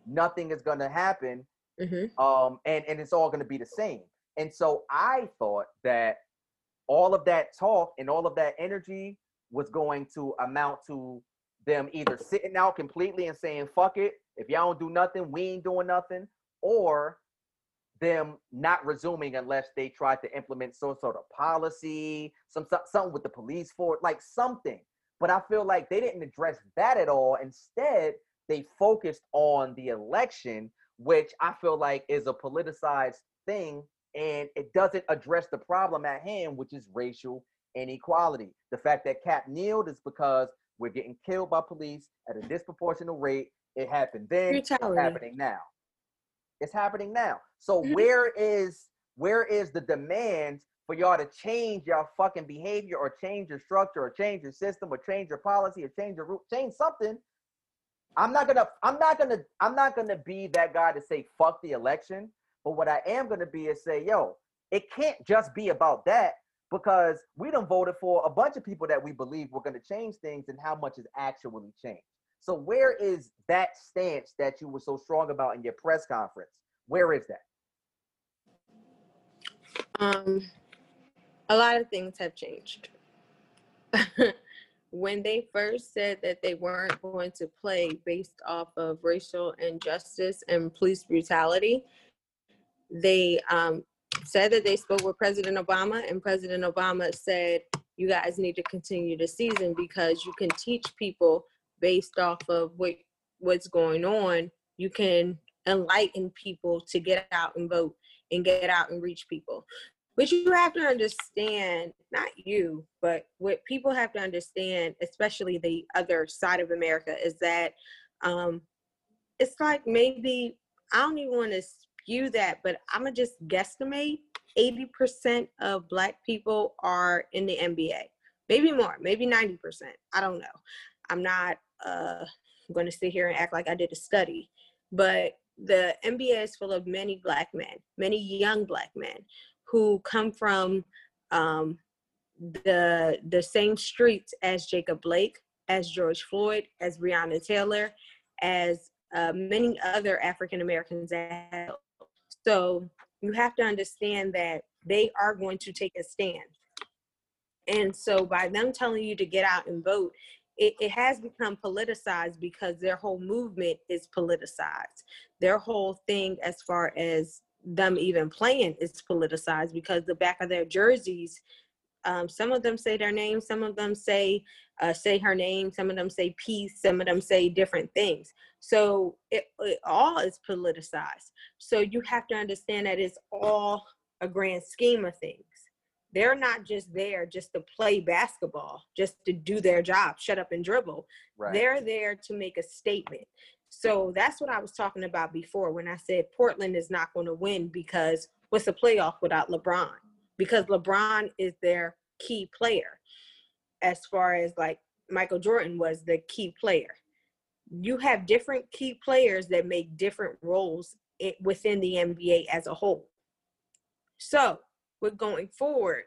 nothing is going to happen Mm-hmm. um, and and it's all going to be the same. And so I thought that all of that talk and all of that energy was going to amount to them either sitting out completely and saying "fuck it," if y'all don't do nothing, we ain't doing nothing, or them not resuming unless they tried to implement some sort of policy, some some- something with the police for like something. But I feel like they didn't address that at all. Instead, they focused on the election, which I feel like is a politicized thing, and it doesn't address the problem at hand, which is racial inequality. The fact that Cap kneeled is because we're getting killed by police at a disproportionate rate. It happened then. It's happening now. It's happening now. So Mhm. where is where is the demand for y'all to change your fucking behavior or change your structure or change your system or change your policy or change your route, change something? I'm not gonna I'm not gonna I'm not gonna be that guy to say fuck the election. But what I am gonna be is say, yo, it can't just be about that because we done voted for a bunch of people that we believe were gonna change things and how much has actually changed. So where is that stance that you were so strong about in your press conference? Where is that? Um, a lot of things have changed. *laughs* when they first said that they weren't going to play based off of racial injustice and police brutality, they um, said that they spoke with President Obama, and President Obama said, You guys need to continue the season because you can teach people based off of what what's going on. You can enlighten people to get out and vote and get out and reach people. But you have to understand, not you, but what people have to understand, especially the other side of America, is that um, it's like maybe I don't even want to spew that, but I'm gonna just guesstimate 80% of Black people are in the NBA. Maybe more, maybe 90%. I don't know. I'm not uh, going to sit here and act like I did a study, but the NBA is full of many Black men, many young Black men who come from um, the the same streets as Jacob Blake, as George Floyd, as Breonna Taylor, as uh, many other African Americans. So you have to understand that they are going to take a stand. And so by them telling you to get out and vote, it, it has become politicized because their whole movement is politicized. Their whole thing, as far as them even playing, is politicized because the back of their jerseys, um, some of them say their name, some of them say uh, say her name, some of them say peace, some of them say different things. So it, it all is politicized. So you have to understand that it's all a grand scheme of things. They're not just there just to play basketball, just to do their job, shut up and dribble. Right. They're there to make a statement. So that's what I was talking about before when I said Portland is not going to win because what's a playoff without LeBron? Because LeBron is their key player, as far as like Michael Jordan was the key player. You have different key players that make different roles within the NBA as a whole. So, with going forward,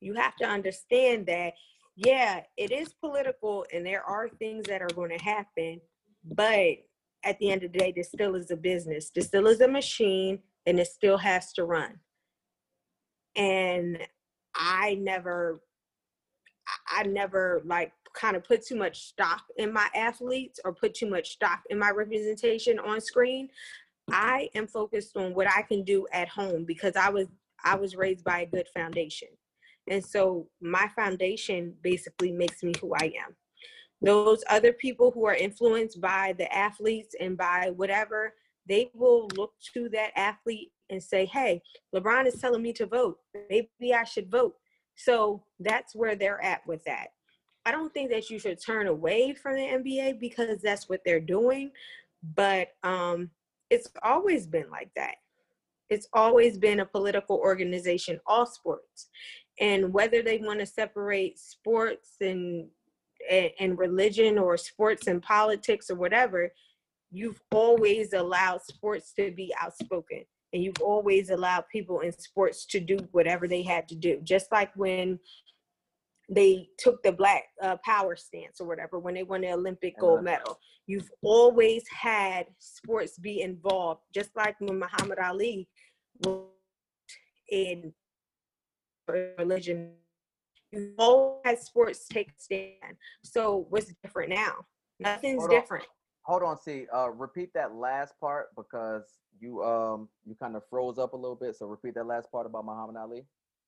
you have to understand that yeah, it is political and there are things that are going to happen, but at the end of the day, this still is a business. This still is a machine and it still has to run. And I never, I never like kind of put too much stock in my athletes or put too much stock in my representation on screen. I am focused on what I can do at home because I was I was raised by a good foundation. And so my foundation basically makes me who I am. Those other people who are influenced by the athletes and by whatever, they will look to that athlete and say, hey, LeBron is telling me to vote. Maybe I should vote. So that's where they're at with that. I don't think that you should turn away from the NBA because that's what they're doing. But um, it's always been like that. It's always been a political organization, all sports. And whether they want to separate sports and, and and religion or sports and politics or whatever, you've always allowed sports to be outspoken and you've always allowed people in sports to do whatever they had to do. Just like when they took the black uh, power stance or whatever when they won the Olympic gold medal. You've always had sports be involved, just like when Muhammad Ali was in religion. You've always had sports take a stand. So what's different now? Nothing's Hold on. different. Hold on, see. Uh, repeat that last part because you um you kind of froze up a little bit. So repeat that last part about Muhammad Ali.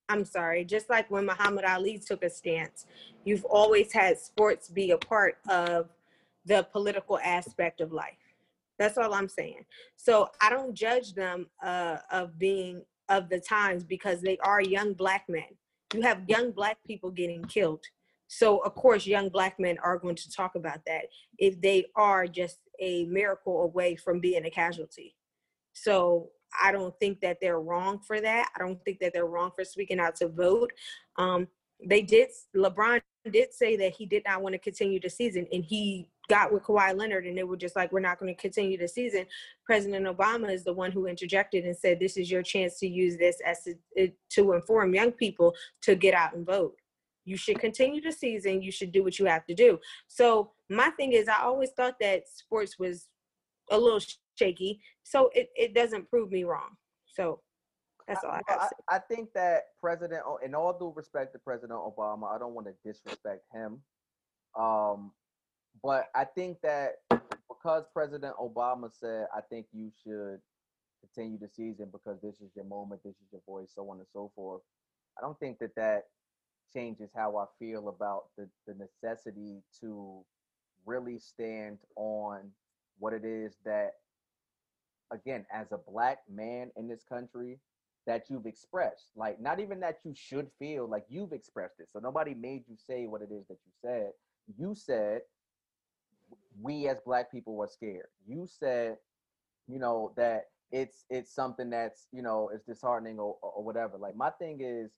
I'm sorry, just like when Muhammad Ali took a stance, you've always had sports be a part of the political aspect of life. That's all I'm saying. So I don't judge them uh, of being of the times because they are young black men. You have young black people getting killed. So of course, young black men are going to talk about that if they are just a miracle away from being a casualty. So I don't think that they're wrong for that. I don't think that they're wrong for speaking out to vote. Um, they did. LeBron did say that he did not want to continue the season, and he got with Kawhi Leonard, and they were just like, "We're not going to continue the season." President Obama is the one who interjected and said, "This is your chance to use this as to, to inform young people to get out and vote. You should continue the season. You should do what you have to do." So my thing is, I always thought that sports was a little shaky. So it, it doesn't prove me wrong. So that's all I Well, got to say. I, I think that President, in all due respect to President Obama, I don't want to disrespect him. Um, but I think that because President Obama said, I think you should continue the season because this is your moment, this is your voice, so on and so forth. I don't think that that changes how I feel about the, the necessity to really stand on what it is that, again, as a black man in this country, that you've expressed. Like, not even that you should feel, like you've expressed it. So nobody made you say what it is that you said. You said, we as black people were scared. You said, you know, that it's it's something that's, you know, it's disheartening or, or whatever. Like my thing is,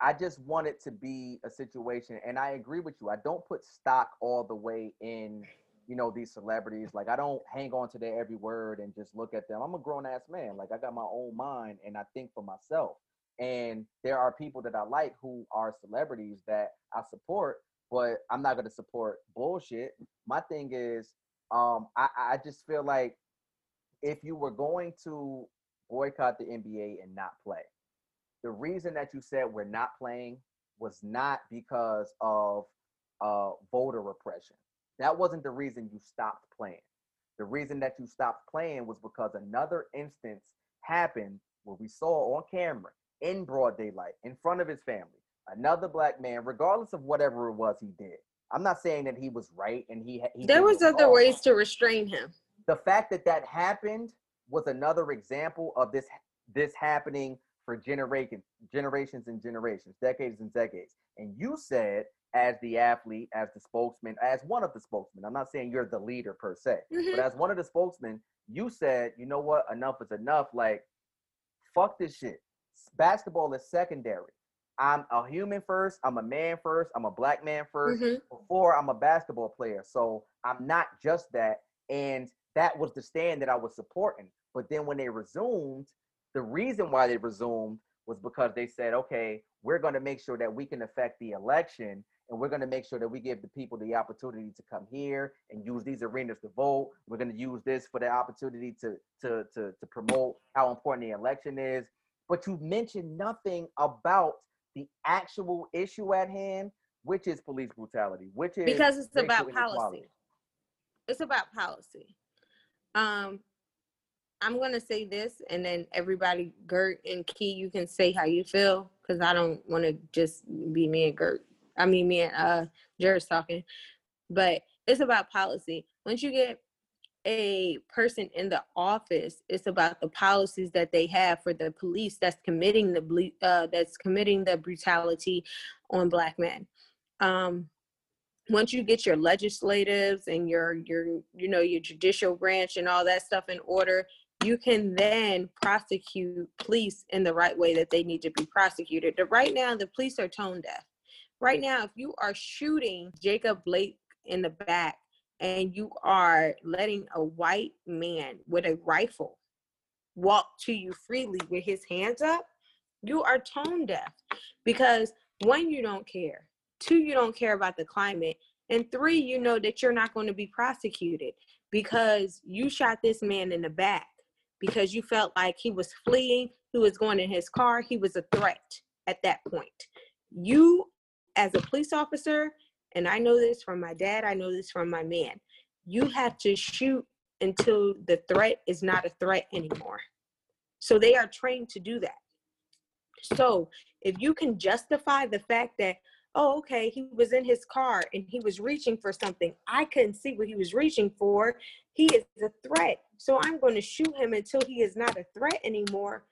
I just want it to be a situation, and I agree with you. I don't put stock all the way in, you know, these celebrities. Like I don't hang on to their every word and just look at them. I'm a grown ass man. Like I got my own mind, and I think for myself. And there are people that I like who are celebrities that I support, but I'm not gonna support bullshit. My thing is, um, I, I just feel like if you were going to boycott the NBA and not play, the reason that you said we're not playing was not because of uh, voter repression. That wasn't the reason you stopped playing. The reason that you stopped playing was because another instance happened where we saw on camera in broad daylight in front of his family another black man, regardless of whatever it was he did. I'm not saying that he was right and he, he There was other wrong ways to restrain him. the fact that that happened was another example of this this happening for generations, generations and generations decades and decades and you said as the athlete as the spokesman as one of the spokesmen. I'm not saying you're the leader per se Mhm. but as one of the spokesmen you said you know what? Enough is enough. Like fuck this shit. Basketball is secondary. I'm a human first. I'm a man first. I'm a black man 1st Mhm. before i'm a basketball player. So i'm not just that and that was the stand that I was supporting. But then when they resumed, the reason why they resumed was because they said, okay, we're going to make sure that we can affect the election and we're going to make sure that we give the people the opportunity to come here and use these arenas to vote. We're going to use this for the opportunity to to to to promote how important the election is. But you mentioned nothing about the actual issue at hand, which is police brutality, which is because it's about policy. It's about policy. Um, I'm gonna say this, and then everybody, Gert and Key, you can say how you feel, because I don't want to just be me and Gert. I mean, me and uh, Jared's talking, but it's about policy. Once you get a person in the office, it's about the policies that they have for the police that's committing the uh, that's committing the brutality on black men. Um, once you get your legislatives and your your you know your judicial branch and all that stuff in order you can then prosecute police in the right way that they need to be prosecuted but right now the police are tone deaf right now if you are shooting jacob blake in the back and you are letting a white man with a rifle walk to you freely with his hands up you are tone deaf because one you don't care two you don't care about the climate and three you know that you're not going to be prosecuted because you shot this man in the back because you felt like he was fleeing he was going in his car he was a threat at that point. You as a police officer and i know this from my dad i know this from my man you have to shoot until the threat is not a threat anymore so they are trained to do that so if you can justify the fact that oh, okay, he was in his car and he was reaching for something. I couldn't see what he was reaching for. He is a threat. So I'm going to shoot him until he is not a threat anymore.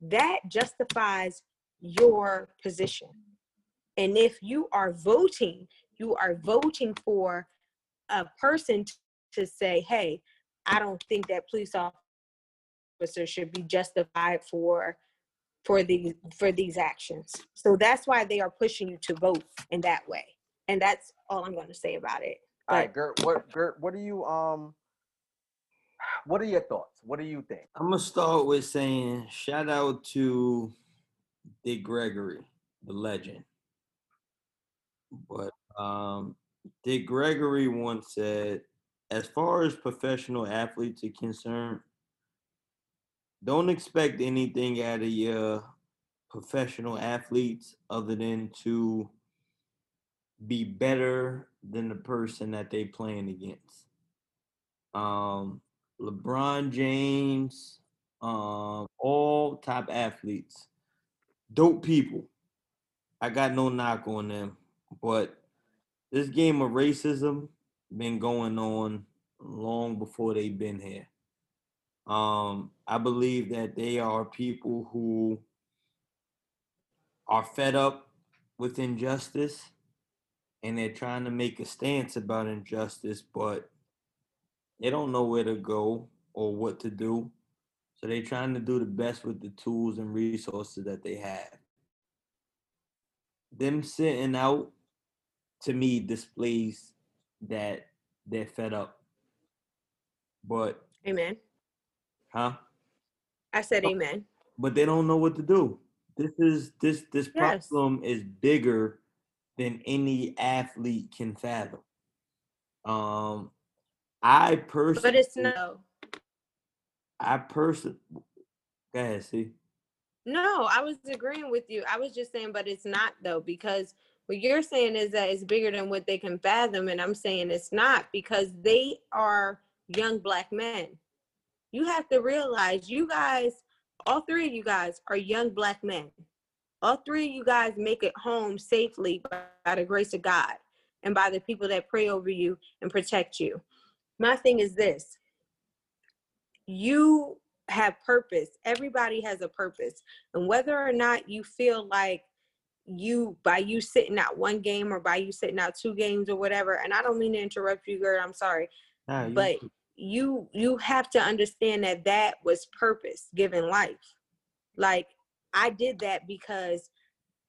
That justifies your position. And if you are voting, you are voting for a person to say, hey, I don't think that police officer should be justified for for these for these actions. So that's why they are pushing you to vote in that way. And that's all I'm going to say about it. All right, Gert, what Gert, what do you um what are your thoughts? What do you think? I'm gonna start with saying shout out to Dick Gregory, the legend. But um, Dick Gregory once said, as far as professional athletes are concerned, don't expect anything out of your professional athletes other than to be better than the person that they playing against. Um, LeBron James, um, all top athletes, dope people. I got no knock on them, but this game of racism been going on long before they've been here. Um, I believe that they are people who are fed up with injustice and they're trying to make a stance about injustice, but they don't know where to go or what to do. So they're trying to do the best with the tools and resources that they have. Them sitting out to me displays that they're fed up. But amen. huh? I said amen. But they don't know what to do. This is this this Yes. problem is bigger than any athlete can fathom. Um I personally But it's no. I personally go ahead, see. No, I was agreeing with you. I was just saying, but it's not though, because what you're saying is that it's bigger than what they can fathom. And I'm saying it's not because they are young black men. You have to realize you guys, all three of you guys are young black men. All three of you guys make it home safely by the grace of God and by the people that pray over you and protect you. My thing is this you have purpose. Everybody has a purpose. And whether or not you feel like you by you sitting out one game or by you sitting out two games or whatever, and I don't mean to interrupt you, Gert, I'm sorry, you but you you have to understand that that was purpose given life. Like I did that because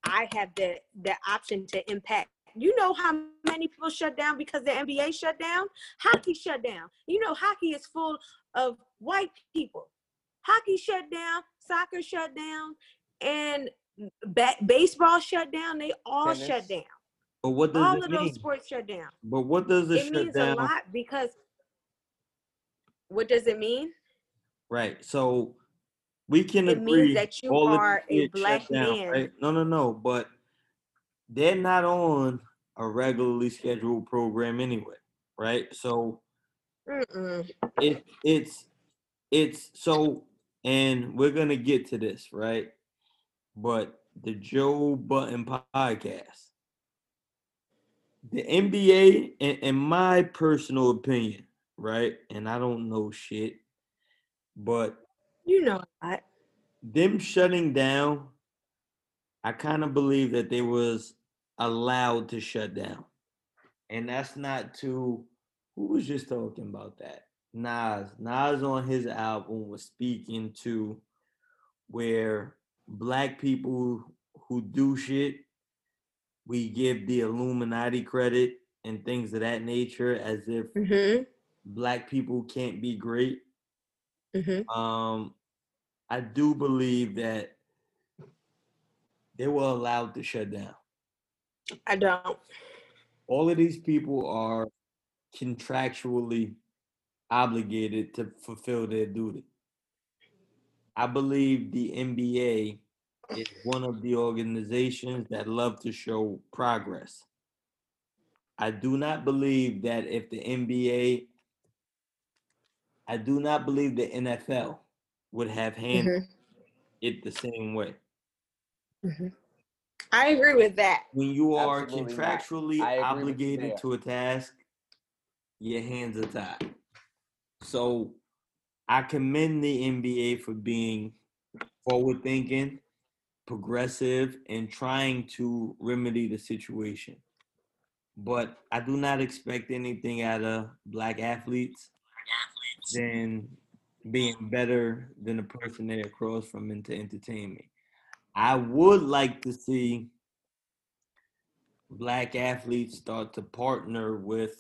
I have the the option to impact. You know how many people shut down because the NBA shut down? Hockey shut down. You know hockey is full of white people. Hockey shut down, soccer shut down, and ba- baseball shut down. They all shut down. But what does All it of mean? those sports shut down. But what does it, mean? It means a lot because what does it mean? Right. So we can It agree. means that you all are a black down, man. Right? No, no, no. But they're not on a regularly scheduled program anyway, right? So Mm-mm. it it's it's so and we're gonna get to this right but the joe budden podcast. The nba in, in my personal opinion right and i don't know shit but You know that. them shutting down i kind of believe that they was allowed to shut down. And that's not to who was just talking about that? Nas. Nas on his album was speaking to where black people who do shit we give the illuminati credit and things of that nature as if Mm-hmm. black people can't be great Mm-hmm. um, I do believe that they were allowed to shut down. I don't. All of these people are contractually obligated to fulfill their duty. I believe the NBA is one of the organizations that love to show progress. I do not believe that if the NBA, I do not believe the NFL would have handled mm-hmm. it the same way. Mm-hmm. I agree with that. When you are Absolutely contractually I agree with you obligated to a task, your hands are tied. So I commend the NBA for being forward thinking, progressive, and trying to remedy the situation. But I do not expect anything out of black athletes than being better than the person they're across from into entertainment. I would like to see black athletes start to partner with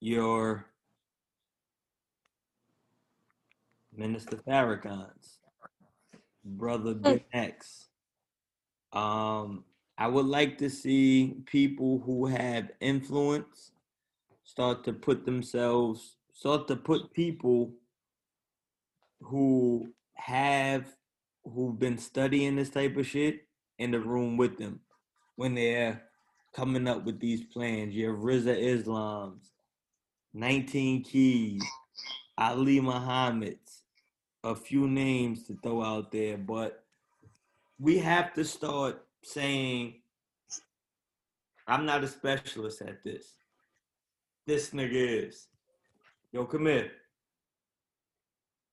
your Minister Farrakhan's brother Ben X. Um, I would like to see people who have influence start to put themselves, start to put people who have, who've been studying this type of shit in the room with them when they're coming up with these plans. You have Rizza Islam's, 19 Keys, Ali Muhammad's, a few names to throw out there, but we have to start saying, I'm not a specialist at this. This nigga is. Yo, come here.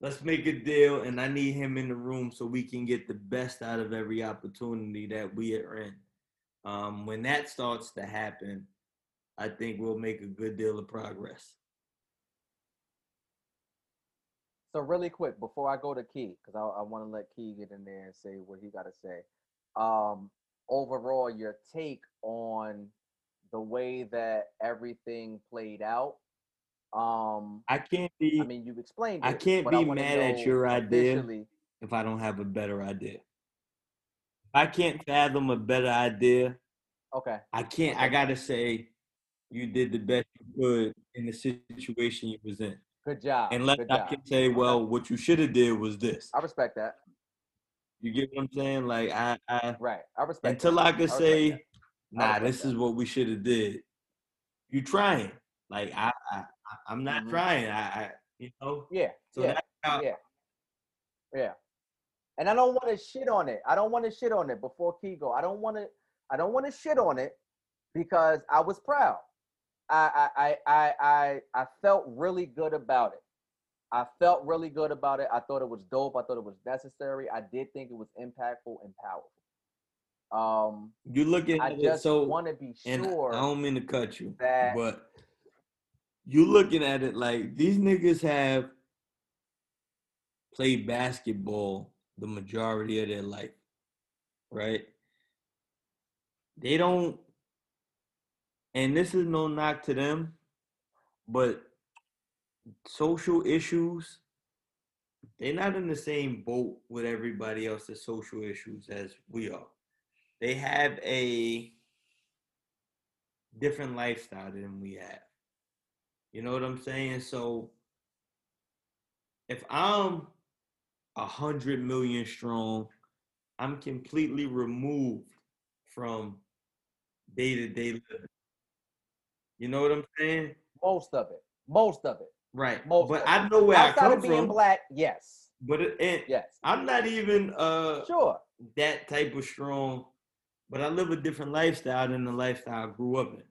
Let's make a deal, and I need him in the room so we can get the best out of every opportunity that we are in. Um, when that starts to happen, I think we'll make a good deal of progress. So really quick before I go to Key, because I, I want to let Key get in there and say what he got to say. Um, overall, your take on the way that everything played out. Um, I can't be I mean, you've explained. I can't be wanna mad at your idea. if I don't have a better idea. If I can't fathom a better idea, Okay. I can't. I gotta say, you did the best you could in the situation you was in. Good job. Unless good I job. can say, well, what you should have did was this. I respect that. You get what I'm saying? Like I, I Right. I respect. until that. I could respect say, that. nah, this is what we should have did. You trying? Like I, I, I- I'm not Mhm. trying. I, I, you know. Yeah. So yeah. that's how. yeah. Yeah. And I don't want to shit on it. I don't want to shit on it before Key go. I don't want to. I don't want to shit on it because I was proud. I I I I I, I felt really good about it. I felt really good about it. I thought it was dope. I thought it was necessary. I did think it was impactful and powerful. Um, You looking I at it just so want to be sure I don't mean to cut you, that but you looking at it like these niggas have played basketball the majority of their life, right? They don't, and this is no knock to them, but social issues, they're not in the same boat with everybody else's social issues as we are. They have a different lifestyle than we have. You know what I'm saying? So if I'm a hundred million strong, I'm completely removed from day to day living. You know what I'm saying? Most of it. Most of it. Right. Most but I know where I Outside come of being from. black, yes. But it, and Yes. I'm not even uh Sure. that type of strong, but I live a different lifestyle than the lifestyle I grew up in.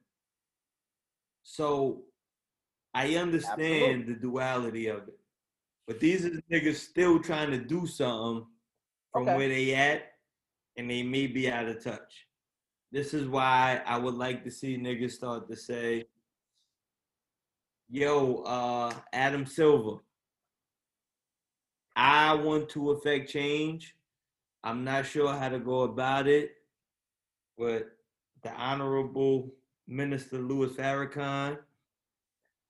So I understand Absolutely. the duality of it. But these are niggas still trying to do something from Okay. where they at, and they may be out of touch. This is why I would like to see niggas start to say, yo, uh, Adam Silver, I want to affect change. I'm not sure how to go about it, but the Honorable Minister Louis Farrakhan,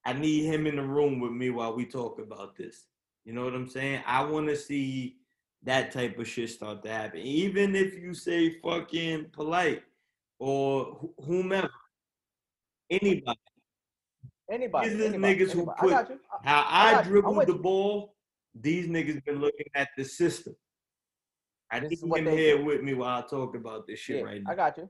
I need him in the room with me while we talk about this. You know what I'm saying? I want to see that type of shit start to happen. Even if you say fucking polite or wh- whomever, anybody. Anybody. These anybody, niggas who put I got you. I- how I I, dribbled the you. ball. These niggas been looking at the system. I This need is what him here do. with me while I talk about this shit Yeah, right now. I got you.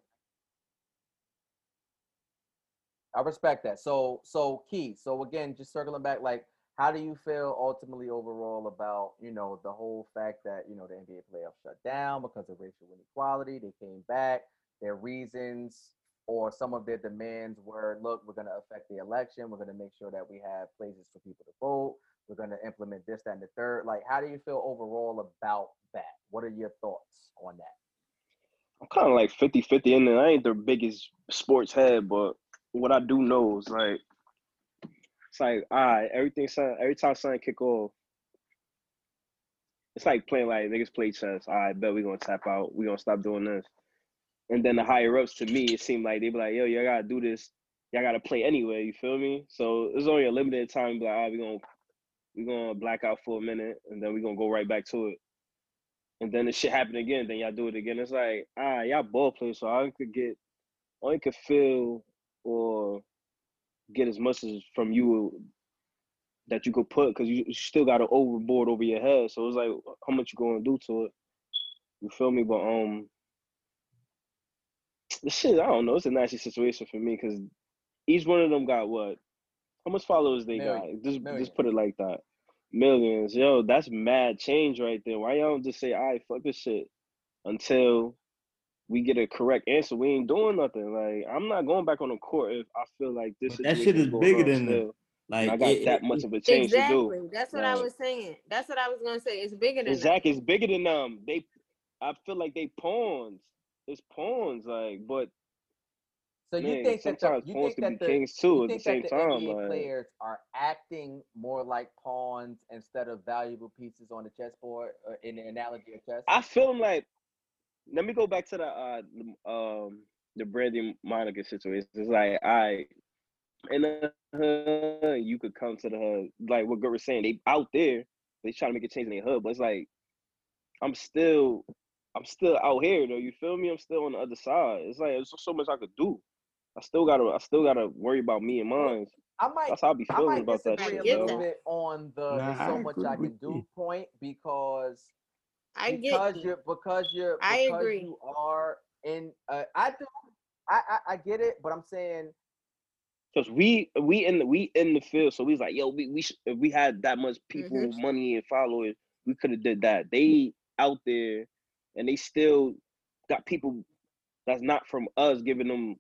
I respect that. So, so key. So again, just circling back, like, how do you feel ultimately overall about you know the whole fact that you know the NBA playoffs shut down because of racial inequality? They came back. Their reasons or some of their demands were, look, we're going to affect the election. We're going to make sure that we have places for people to vote. We're going to implement this, that, and the third. Like, how do you feel overall about that? What are your thoughts on that? I'm kind of like 50 50 in there. I ain't the biggest sports head, but what I do know is like, it's like, all right, everything, every time something kick off, it's like playing like niggas play chess. All right, bet we're going to tap out. We're going to stop doing this. And then the higher ups to me, it seemed like they be like, yo, y'all got to do this. Y'all got to play anyway. You feel me? So it's only a limited time. Like, all right, we to we gonna black out for a minute and then we to go right back to it and then the shit happen again, then y'all do it again. It's like, ah, y'all ball players, so I could get, I could feel or get as much as from you that you could put, because you you still got an overboard over your head. So it's like, how much you gonna do to it? You feel me? But um, the shit, I don't know. It's a nasty situation for me because each one of them got what? How much followers they got? Just Millions. just put it like that. Millions, yo, that's mad change right there. Why y'all don't just say, all right, fuck this shit until we get a correct answer? We ain't doing nothing. Like, I'm not going back on the court if I feel like this But that shit is bigger than that. still. Like I got it- that it- much of a change to Exactly. do. That's what I was saying. That's what I was gonna say. It's bigger than that. Exactly, it's bigger than them. They, I feel like they pawns. It's pawns, like, but So you man, think that the, sometimes you pawns think can that be the, kings you too at the same the time. NBA Like, players are acting more like pawns instead of valuable pieces on the chessboard uh, in the analogy of chess? I feel like. Let me go back to the uh the, um the Brandy Monica situation. It's like I in the hood, you could come to the hood. Like what Good was saying, they out there, they trying to make a change in their hood, but it's like I'm still I'm still out here though. You feel me? I'm still on the other side. It's like there's so much I could do. I still gotta I still gotta worry about me and mine. I might That's how I be I feeling might about that disagree shit, a get little though. that. bit on the Nah, so I much I with can do you. point because I because get you're because you're I agree. you are in uh, I do I, I I get it, but I'm saying Cause we we in the we in the field, so we was like, yo, we we sh- if we had that much people, Mm-hmm. money and followers, we could have did that. They out there, and they still got people that's not from us giving them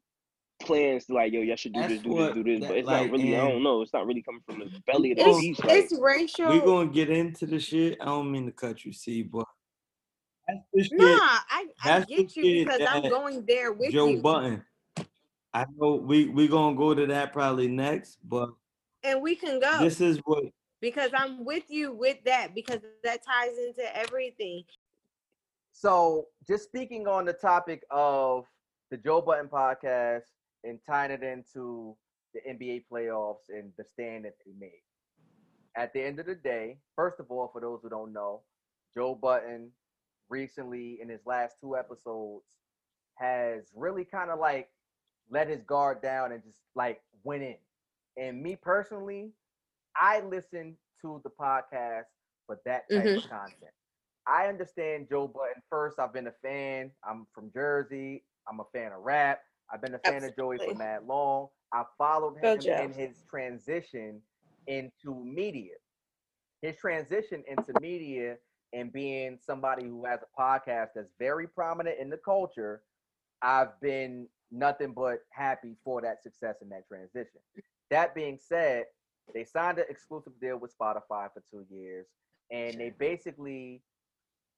plans to like, yo, y'all should do That's this, do this, do this. that- But it's like, not really. I don't know. It's not really coming from the belly of the Well, it's beast. Like, it's racial. We're gonna get into the shit. I don't mean to cut you, see, but that's the shit. Nah, I, I that's the get you shit because I'm going there with Joe you. Budden. I know we we gonna go to that probably next, but and we can go this is what because I'm with you with that because that ties into everything. So, just speaking on the topic of the Joe Budden podcast and tying it into the NBA playoffs and the stand that they made. At the end of the day, first of all, for those who don't know, Joe Budden recently in his last two episodes has really kind of like let his guard down and just like went in. And me personally, I listen to the podcast for that type Mhm. of content. I understand Joe Budden. First, I've been a fan. I'm from Jersey. I'm a fan of rap. I've been a fan of Joey for Absolutely. mad long. I followed him in his transition into media. His transition into media and being somebody who has a podcast that's very prominent in the culture, I've been nothing but happy for that success in that transition. That being said, they signed an exclusive deal with Spotify for two years, and they basically,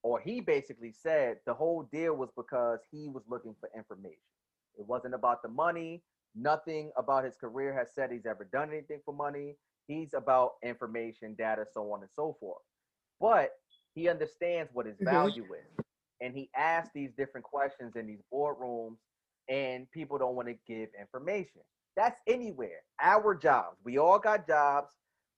or he basically said the whole deal was because he was looking for information. It wasn't about the money. Nothing about his career has said he's ever done anything for money. He's about information, data, so on and so forth. But he understands what his Mhm. value is. And he asks these different questions in these boardrooms, and people don't want to give information. That's anywhere. Our jobs. We all got jobs,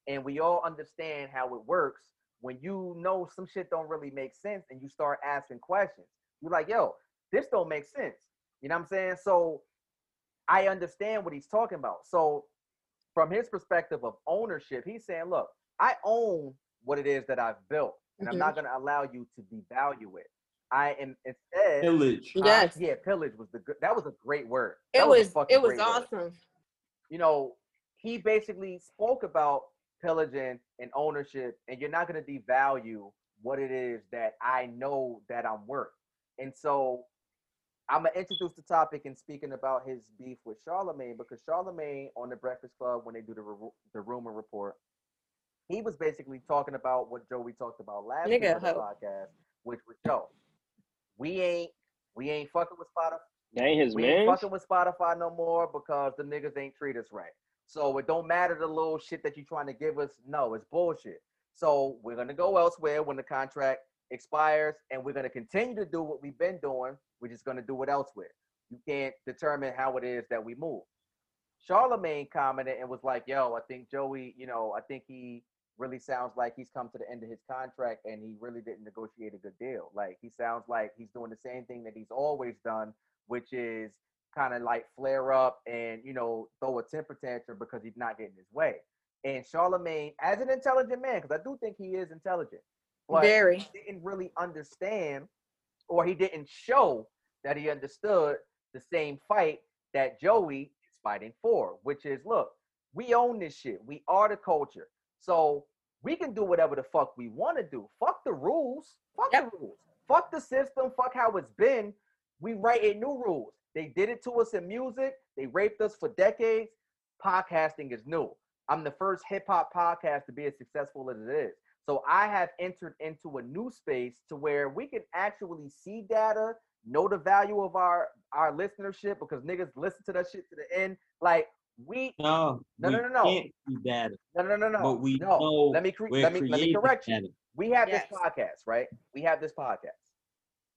and we all understand how it works. When you know some shit don't really make sense and you start asking questions, you're like, yo, this don't make sense. You know what I'm saying? So I understand what he's talking about. So from his perspective of ownership, he's saying, look, I own what it is that I've built, and I'm Mhm. not going to allow you to devalue it. I am instead. Pillage. I- Yes. yeah, pillage was the good. That was a great word. It That a was it was great word. awesome. You know, he basically spoke about pillaging and ownership, and you're not going to devalue what it is that I know that I'm worth. And so I'm gonna introduce the topic and speaking about his beef with Charlamagne because Charlamagne on the Breakfast Club when they do the ru- the rumor report, he was basically talking about what Joey talked about last week on the podcast, which was Joe. we ain't we ain't fucking with Spotify. That ain't his We ain't fucking with Spotify no more because the niggas ain't treat us right. So it don't matter the little shit that you're trying to give us. No, it's bullshit. So we're gonna go elsewhere when the contract expires, and we're gonna continue to do what we've been doing. We're just gonna do it elsewhere. You can't determine how it is that we move. Charlamagne commented and was like, "Yo, I think Joey, you know, I think he really sounds like he's come to the end of his contract and he really didn't negotiate a good deal. Like he sounds like he's doing the same thing that he's always done, which is kind of like flare up and you know throw a temper tantrum because he's not getting his way. And Charlamagne, as an intelligent man, because I do think he is intelligent, but Very. he didn't really understand or he didn't show that he understood the same fight that Joey is fighting for, which is look, we own this shit. We are the culture. So we can do whatever the fuck we want to do. Fuck the rules. Fuck Yep. the rules. Fuck the system. Fuck how it's been. We writing new rules. They did it to us in music. They raped us for decades. Podcasting is new. I'm the first hip hop podcast to be as successful as it is. So I have entered into a new space to where we can actually see data, know the value of our our listenership because niggas listen to that shit to the end. Like we No, No, we no, no, no. can't see data, no no no no but we no. know let me cre- we're let me let me creating correct you. data. We have Yes. this podcast, right? We have this podcast.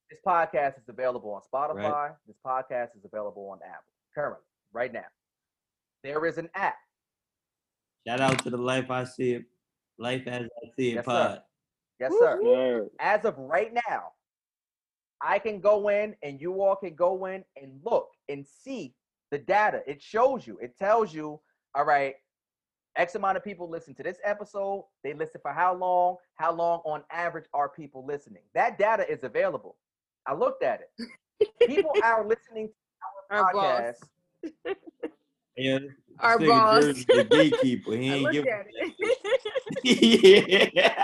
This podcast is available on Spotify. This podcast is available on Apple currently, right now. There is an app. Shout out to the life I see it, life as I see it Yes, sir. pod. Yes, sir. Word. As of right now, I can go in and you all can go in and look and see the data. It shows you, it tells you, all right, X amount of people listen to this episode. They listen for how long? How long on average are people listening? That data is available. I looked at it. *laughs* People are listening to Our our boss. podcast. Yeah, this Our nigga boss. The gatekeeper. He *laughs* ain't looked give. at it. *laughs* yeah.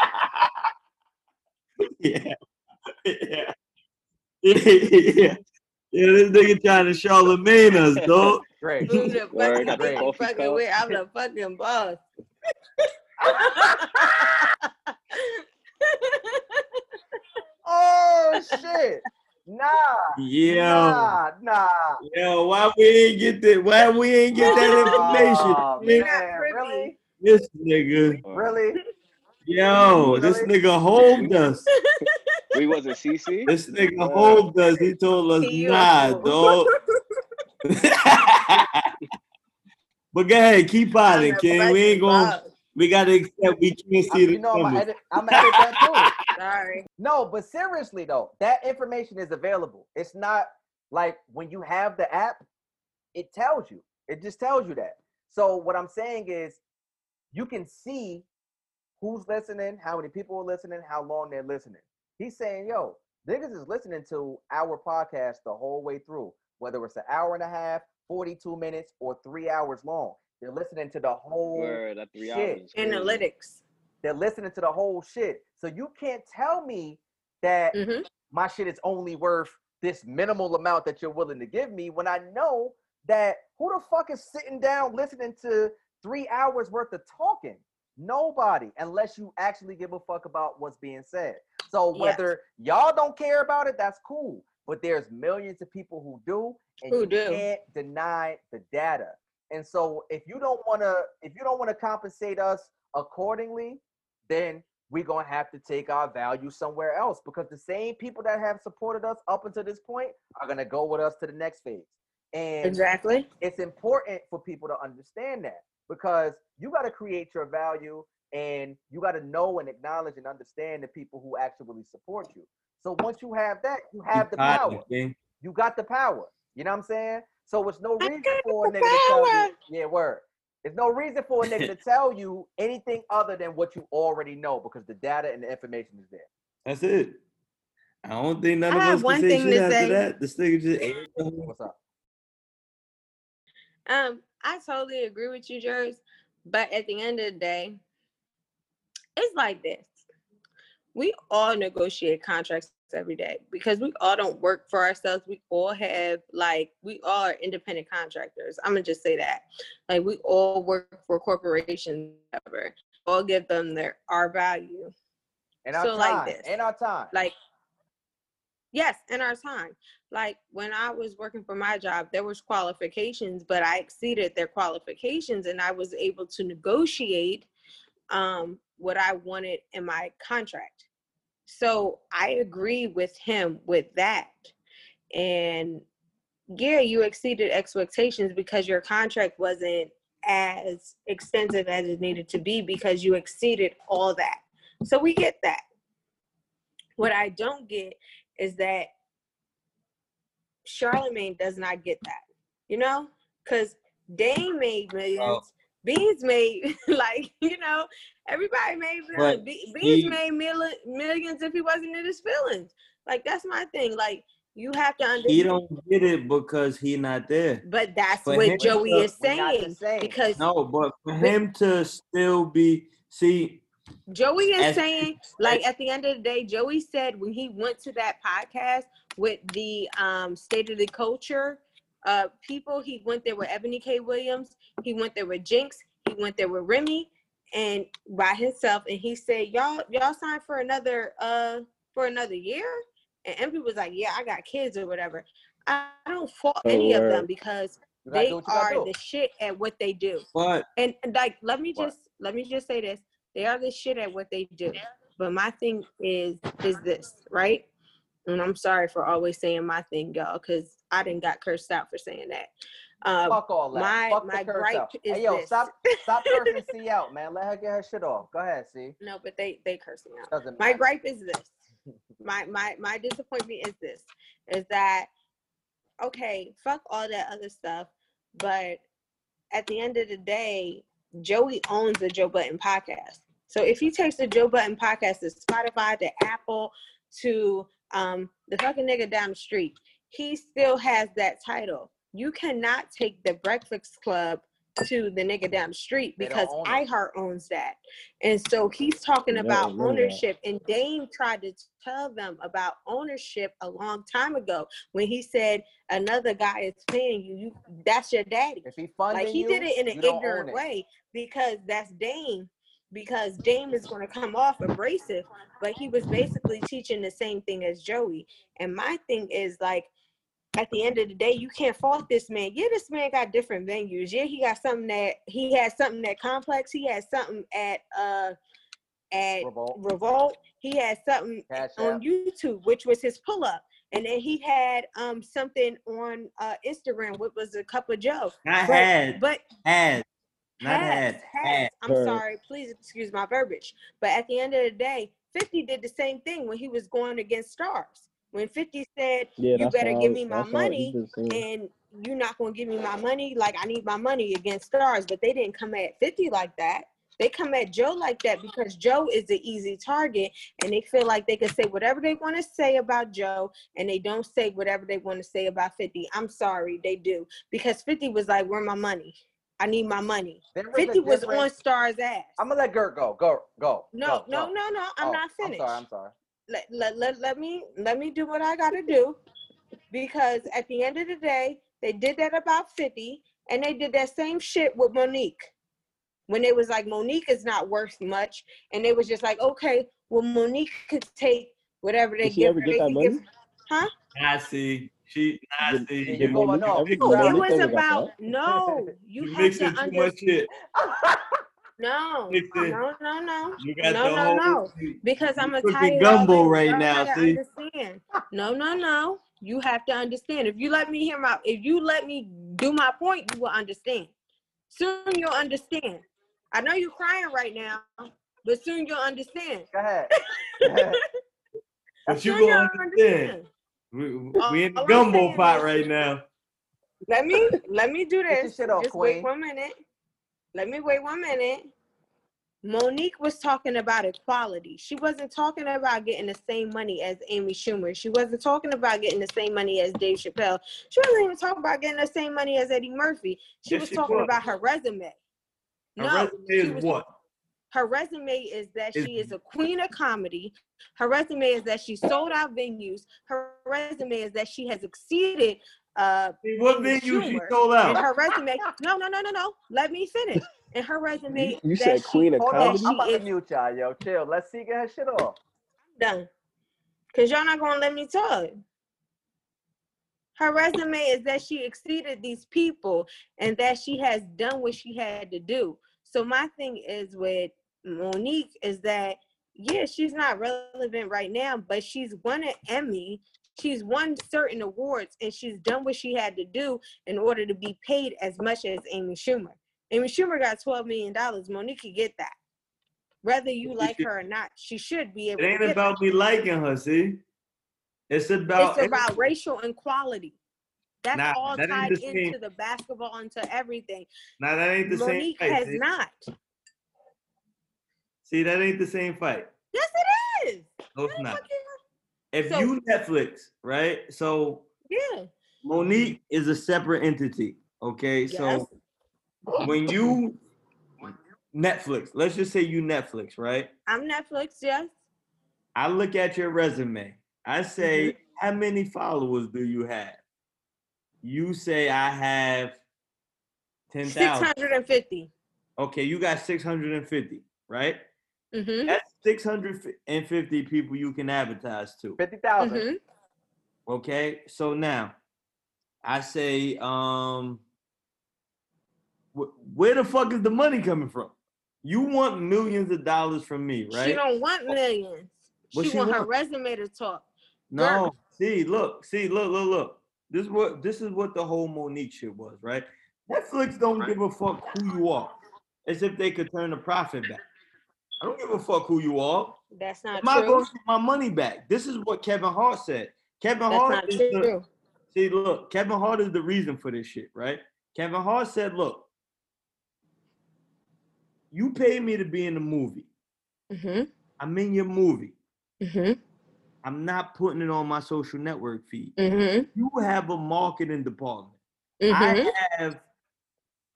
yeah. Yeah. Yeah, this nigga trying to Charlamagne us, dog. Great. Who the Word, fuck got the is he coffee fucking cup. with? I'm the fucking boss. Oh shit. Nah. Yo, Nah, nah. yo, why we ain't get that? Why we ain't get that information? Oh, This- man, really? This nigga, Really? yo, this Really? nigga hold us. *laughs* We wasn't CC. This nigga hold us. He told us, He nah, fool. dog. *laughs* but go ahead, keep on it, the King. We ain't gonna. We gotta accept we can't I, see the you know, I'm gonna edit, I'm gonna edit that too. Sorry. No, but seriously though, that information is available. It's not like when you have the app, it tells you. It just tells you that. So what I'm saying is, you can see who's listening, how many people are listening, how long they're listening. He's saying, yo, niggas is listening to our podcast the whole way through, whether it's an hour and a half, 42 minutes, or three hours long. They're listening to the whole Word, three shit. hours. is crazy. Analytics. They're listening to the whole shit. So you can't tell me that Mhm. my shit is only worth this minimal amount that you're willing to give me when I know that who the fuck is sitting down listening to three hours worth of talking? Nobody, unless you actually give a fuck about what's being said. So Yes. whether y'all don't care about it, that's cool. But there's millions of people who do, and Who you do. can't deny the data. And so if you don't want to, if you don't want to compensate us accordingly, then we're gonna have to take our value somewhere else because the same people that have supported us up until this point are gonna go with us to the next phase. And Exactly. it's important for people to understand that because you got to create your value and you got to know and acknowledge and understand the people who actually support you. So once you have that, you have the power. King. You got the power. You know what I'm saying? So it's no reason for a nigga to tell you. Yeah, word. There's no reason for a nigga to *laughs* tell you anything other than what you already know because the data and the information is there. That's it. I don't think none I of have us one can say thing shit to after say. that. This nigga just ate the whole- What's up? Um, I totally agree with you, Jers. But at the end of the day, it's like this. We all negotiate contracts every day because we all don't work for ourselves. We all have like we all are independent contractors. I'm gonna just say that. Like we all work for corporations, whatever. All give them their our value. And our So, like time. this. And our time. like yes in our time like when i was working for my job there was qualifications but i exceeded their qualifications and i was able to negotiate um what i wanted in my contract. So i agree with him with that. And yeah you exceeded expectations because your contract wasn't as extensive as it needed to be because you exceeded all that. So we get that. What I don't get is that Charlamagne does not get that, you know, because Dame made millions, Beans made *laughs* like you know everybody made millions. Beans he- made mil- millions if he wasn't in his feelings. Like that's my thing. Like you have to understand. He don't get it because he not there. but that's For what Joey to- is We're not the saying because No, but for But- him to still be see, Joey is As saying, like at the end of the day, Joey said when he went to that podcast with the um state of the culture uh people, he went there with Eboni K. Williams, he went there with Jinx, he went there with Remy and by himself, and he said, Y'all, y'all signed for another uh for another year? And Envy was like, Yeah, I got kids or whatever. I don't fault Oh, any of them because they do what you gotta are the shit at what they do but and, and like let me What? just let me just say this they are the shit at what they do but my thing is is this right and i'm sorry for always saying my thing y'all because i didn't got cursed out for saying that um Fuck all that. my- Fuck my gripe is hey, yo, this. stop, stop *laughs* cursing C out, man. Let her get her shit off. Go ahead, C. no but they they curse me out Doesn't my matter. gripe is this *laughs* my my my disappointment is this is that okay fuck all that other stuff but at the end of the day joey owns the joe budden podcast so if he takes the joe budden podcast to spotify to apple to um the fucking nigga down the street he still has that title you cannot take the breakfast club to the nigga down the street because own iHeart owns that. And so he's talking Yeah, about I know that. ownership. And Dame tried to tell them about ownership a long time ago when he said another guy is paying you. You that's your daddy. If he funding Like he you, did it in an you don't own ignorant way because that's Dame. Because Dame is going to come off abrasive, but he was basically teaching the same thing as Joey. And my thing is like, at the end of the day, you can't fault this man. Yeah, this man got different venues. Yeah, he got something that he had something that Complex. He had something at uh at Revolt. Revolt. He had something Cash on App. YouTube, which was his pull up. And then he had um something on uh Instagram, which was a cup of Joe. I But- had, But had, not has, had, has. I'm Heard. sorry, please excuse my verbiage. But at the end of the day, 50 did the same thing when he was going against Starz. When 50 said, Yeah, You better give me my money he and you're not gonna give me my money. Like I need my money against Starz, but they didn't come at 50 like that. They come at Joe like that because Joe is the easy target and they feel like they can say whatever they want to say about Joe and they don't say whatever they want to say about 50. I'm sorry, they do. Because 50 was like, Where my money? I need my money. There is a 50 was on Starz's ass. I'm gonna let Gert go. Go, go. No, go, no, go. no, no. I'm Oh, not finished. I'm sorry. I'm sorry. let, let, let, let me let me do what I gotta do because at the end of the day, they did that about 50 and they did that same shit with Monique. When they was like Monique is not worth much, and they was just like, okay, well Monique could take whatever they Did she give ever her. get They that can money? give, huh? I see. She, oh, oh, I Did- see. You're did going Monique off. ever get No, it was about that. no. You, You have to mixing too much understand. shit. *laughs* No, Mixing- no, no, no. You got No, no, no. Because I'm a gonna tie cooking it all gumbo right now, see? Understand? No, no, no. You have to understand. If you let me hear my, if you let me do my point, you will understand. Soon you'll understand. I know you're crying right now, but soon you'll understand. Go ahead. *laughs* Go ahead. But you Soon gonna you'll understand. We, uh, we in the All I'm gumbo pot is- right now. Let me let me do Get this. shit off, Just wait one minute. Let me wait one minute. Monique was talking about equality. She wasn't talking about getting the same money as Amy Schumer. She wasn't talking about getting the same money as Dave Chappelle. She wasn't even talking about getting the same money as Eddie Murphy. She Yes, was she talking was. about her resume. Her no, resume she is was- what? Her resume is that Is- she is a queen of comedy. Her resume is that she sold out venues. Her resume is that she has exceeded uh See, What Amy venue she Schumer. sold and out? her resume. No, no, no, no, no. Let me finish. And her resume. You that said she- queen of Hold that comedy? I'm about she to is mute y'all, yo. Chill. Let's see. Get her shit off. done. Cause y'all not gonna let me talk. Her resume is that she exceeded these people and that she has done what she had to do. So my thing is with Monique is that yeah, she's not relevant right now, but she's won an Emmy. She's won certain awards and she's done what she had to do in order to be paid as much as Amy Schumer. Amy Schumer got $12 million. Monique could get that. Whether you like her or not, she should be able to get It ain't about me liking her, see? It's about It's about racial equality. That's Nah, all that tied the same- into the basketball, into everything. Now that ain't the Monique same fight. has see? not. See, that ain't the same fight. Yes, it is. No, it's not. If So- you Netflix, right? So Yeah. Monique is a separate entity. Okay. Yes. So when you Netflix, let's just say you Netflix, right? I'm Netflix, yes. I look at your resume. I say, Mm-hmm. how many followers do you have? You say I have 10,000. 650. Okay, you got 650, right? Mm-hmm. That's 650 people you can advertise to. 50,000. Mm-hmm. Okay, so now I say, um, wh- where the fuck is the money coming from? You want millions of dollars from me, right? She don't want millions. What she, she want her resume to talk. No, see, look, see, look, look, look. This is what this is what the whole Monique shit was, right? Netflix don't give a fuck who you are, as if they could turn the profit back. I don't give a fuck who you are. That's not Am I true. going to get my money back? This is what Kevin Hart said. Kevin That's Hart is the, true. see, look, Kevin Hart is the reason for this shit, right? Kevin Hart said, look, you paid me to be in the movie. Mm-hmm. I'm in your movie. Mm-hmm. I'm not putting it on my social network feed. Mm-hmm. You have a marketing department. Mm-hmm. I have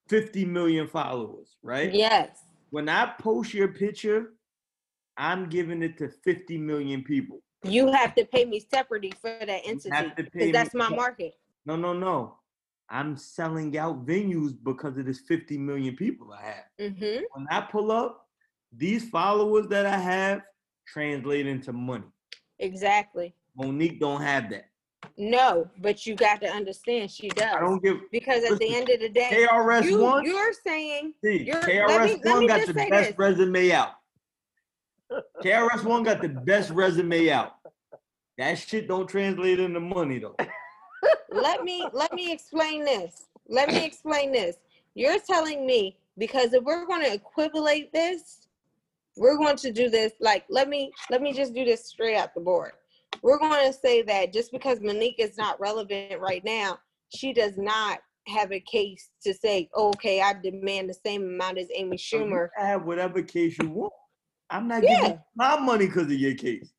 50 million followers, right? Yes. When I post your picture, I'm giving it to 50 million people. You have to pay me separately for that entity have to pay because that's my market. No, no, no. I'm selling out venues because of this 50 million people I have. Mm-hmm. When I pull up, these followers that I have translate into money. Exactly. Monique don't have that. No, but you got to understand she does. I don't give because at the end of the day, KRS you, One. you're saying See, you're- KRS me, one got the best this. resume out. *laughs* KRS One got the best resume out. That shit don't translate into money though. let me let me explain this. Let me explain this. You're telling me because if we're going to equivalate this, we're going to do this like let me let me just do this straight out the board. We're going to say that just because Monique is not relevant right now she does not have a case to say, oh, okay, I demand the same amount as Amy Schumer. can have whatever case you want. I'm not Yeah. giving my money because of your case.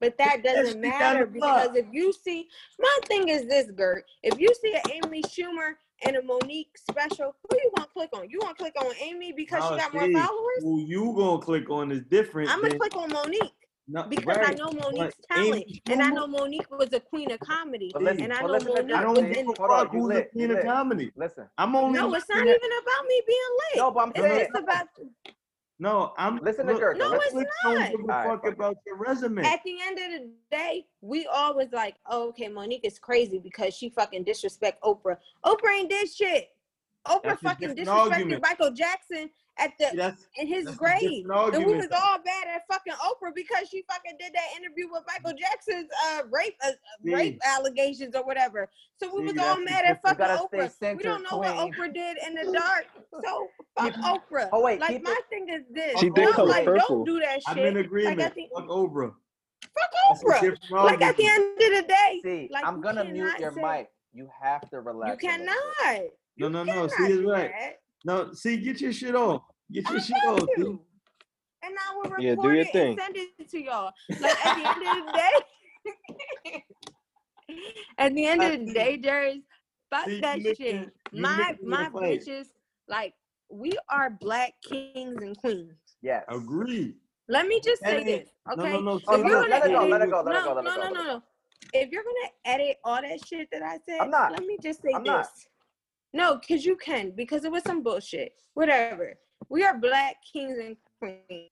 But that doesn't matter because if you see, my thing is this, Gert. If you see an Amy Schumer and a Monique special, who you want to click on? You want to click on Amy because she got more followers? Who you gonna click on is different. I'm gonna than- click on Monique no, because I right, know but Monique's Amy talent, and I know Monique was a queen of comedy, listen, and I but know listen Monique I was don't Amy. give in. Hold on, fuck you who's a lit, you queen of comedy. Listen, I'm only No, it's not even about me being lit. no, but I'm It's saying, just about No, I'm Listen to look, Gert, though. No, it's click don't not. give a Alright, fuck fuck it. about your resume. at the end of the day, we always like, oh, okay, Monique is crazy because she fucking disrespect Oprah. Oprah ain't did shit. Oprah That's fucking different disrespected argument. Michael Jackson at the that's in his that's grave. And we was all bad at fucking Oprah because she fucking did that interview with Michael Jackson's uh rape uh, rape allegations or whatever. So we See, was all mad at fucking gotta Oprah. We don't know what. Oprah did in the dark. So fuck Oprah. Oh, wait, like my it- thing is this. She no, did color like purple. don't do that I'm shit. in agreement. Like at the, fuck Oprah. fuck Oprah. Like at the end of the day, see, like I'm gonna mute your say- mic. You have to relax. You a little bit. cannot. No, You no, no. cannot See, it's do right. that. No, see, get your shit off. Get I your shit got off. See? you. And I will record Yeah, do your it thing. and send it to y'all. Like at the end of the day. *laughs* at the end of the day, Jerry, fuck See, that shit. you My my the bitches, like we are black kings and queens. Yes. Agree. Let me just say ain't- this, No, okay? no, no. Oh, If see, you're look, gonna let it go, edit- let it go, let no, it go, let no, it go, no, let no, it go. no. If you're gonna edit all that shit that I said, I'm not. let me just say I'm this. not. No, because you can, because it was some bullshit. Whatever. We are black kings and queens.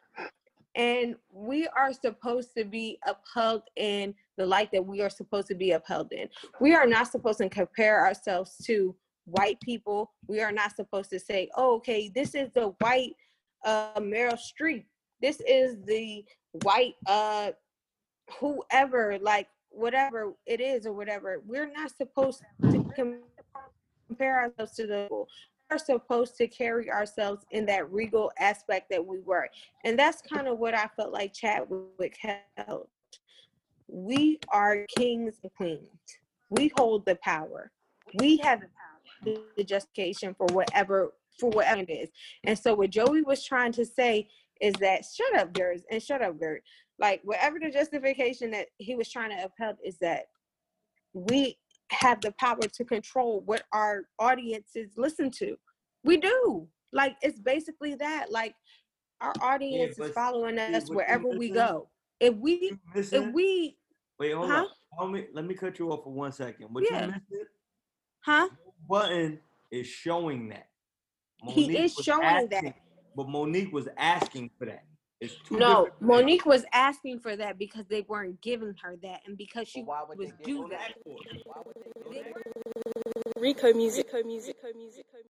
And we are supposed to be upheld in the light that we are supposed to be upheld in. We are not supposed to compare ourselves to white people. We are not supposed to say, oh, okay, this is the white uh, Meryl Streep. This is the white uh, whoever, like whatever it is or whatever. We're not supposed to com- compare ourselves to the we're supposed to carry ourselves in that regal aspect that we were. And that's kind of what I felt like Chadwick held. We are kings and queens. We hold the power. We have the power, the justification for whatever for whatever it is. And so what Joey was trying to say is that shut up, Gers, and shut up, Gert. Like whatever the justification that he was trying to uphold is that we have the power to control what our audiences listen to. We do. Like it's basically that. Like our audience but is following us wherever we go. If we if we Wait, hold huh? on. Me, let me cut you off for one second. What Yeah. you missing? huh? Budden is showing that. He is showing that. But Monique was asking for that. It's two No, different things. Monique was asking for that because they weren't giving her that and because she Well, why would was they give do her that. Why would they do They that? weren't- Rico music, Rico music, Rico music.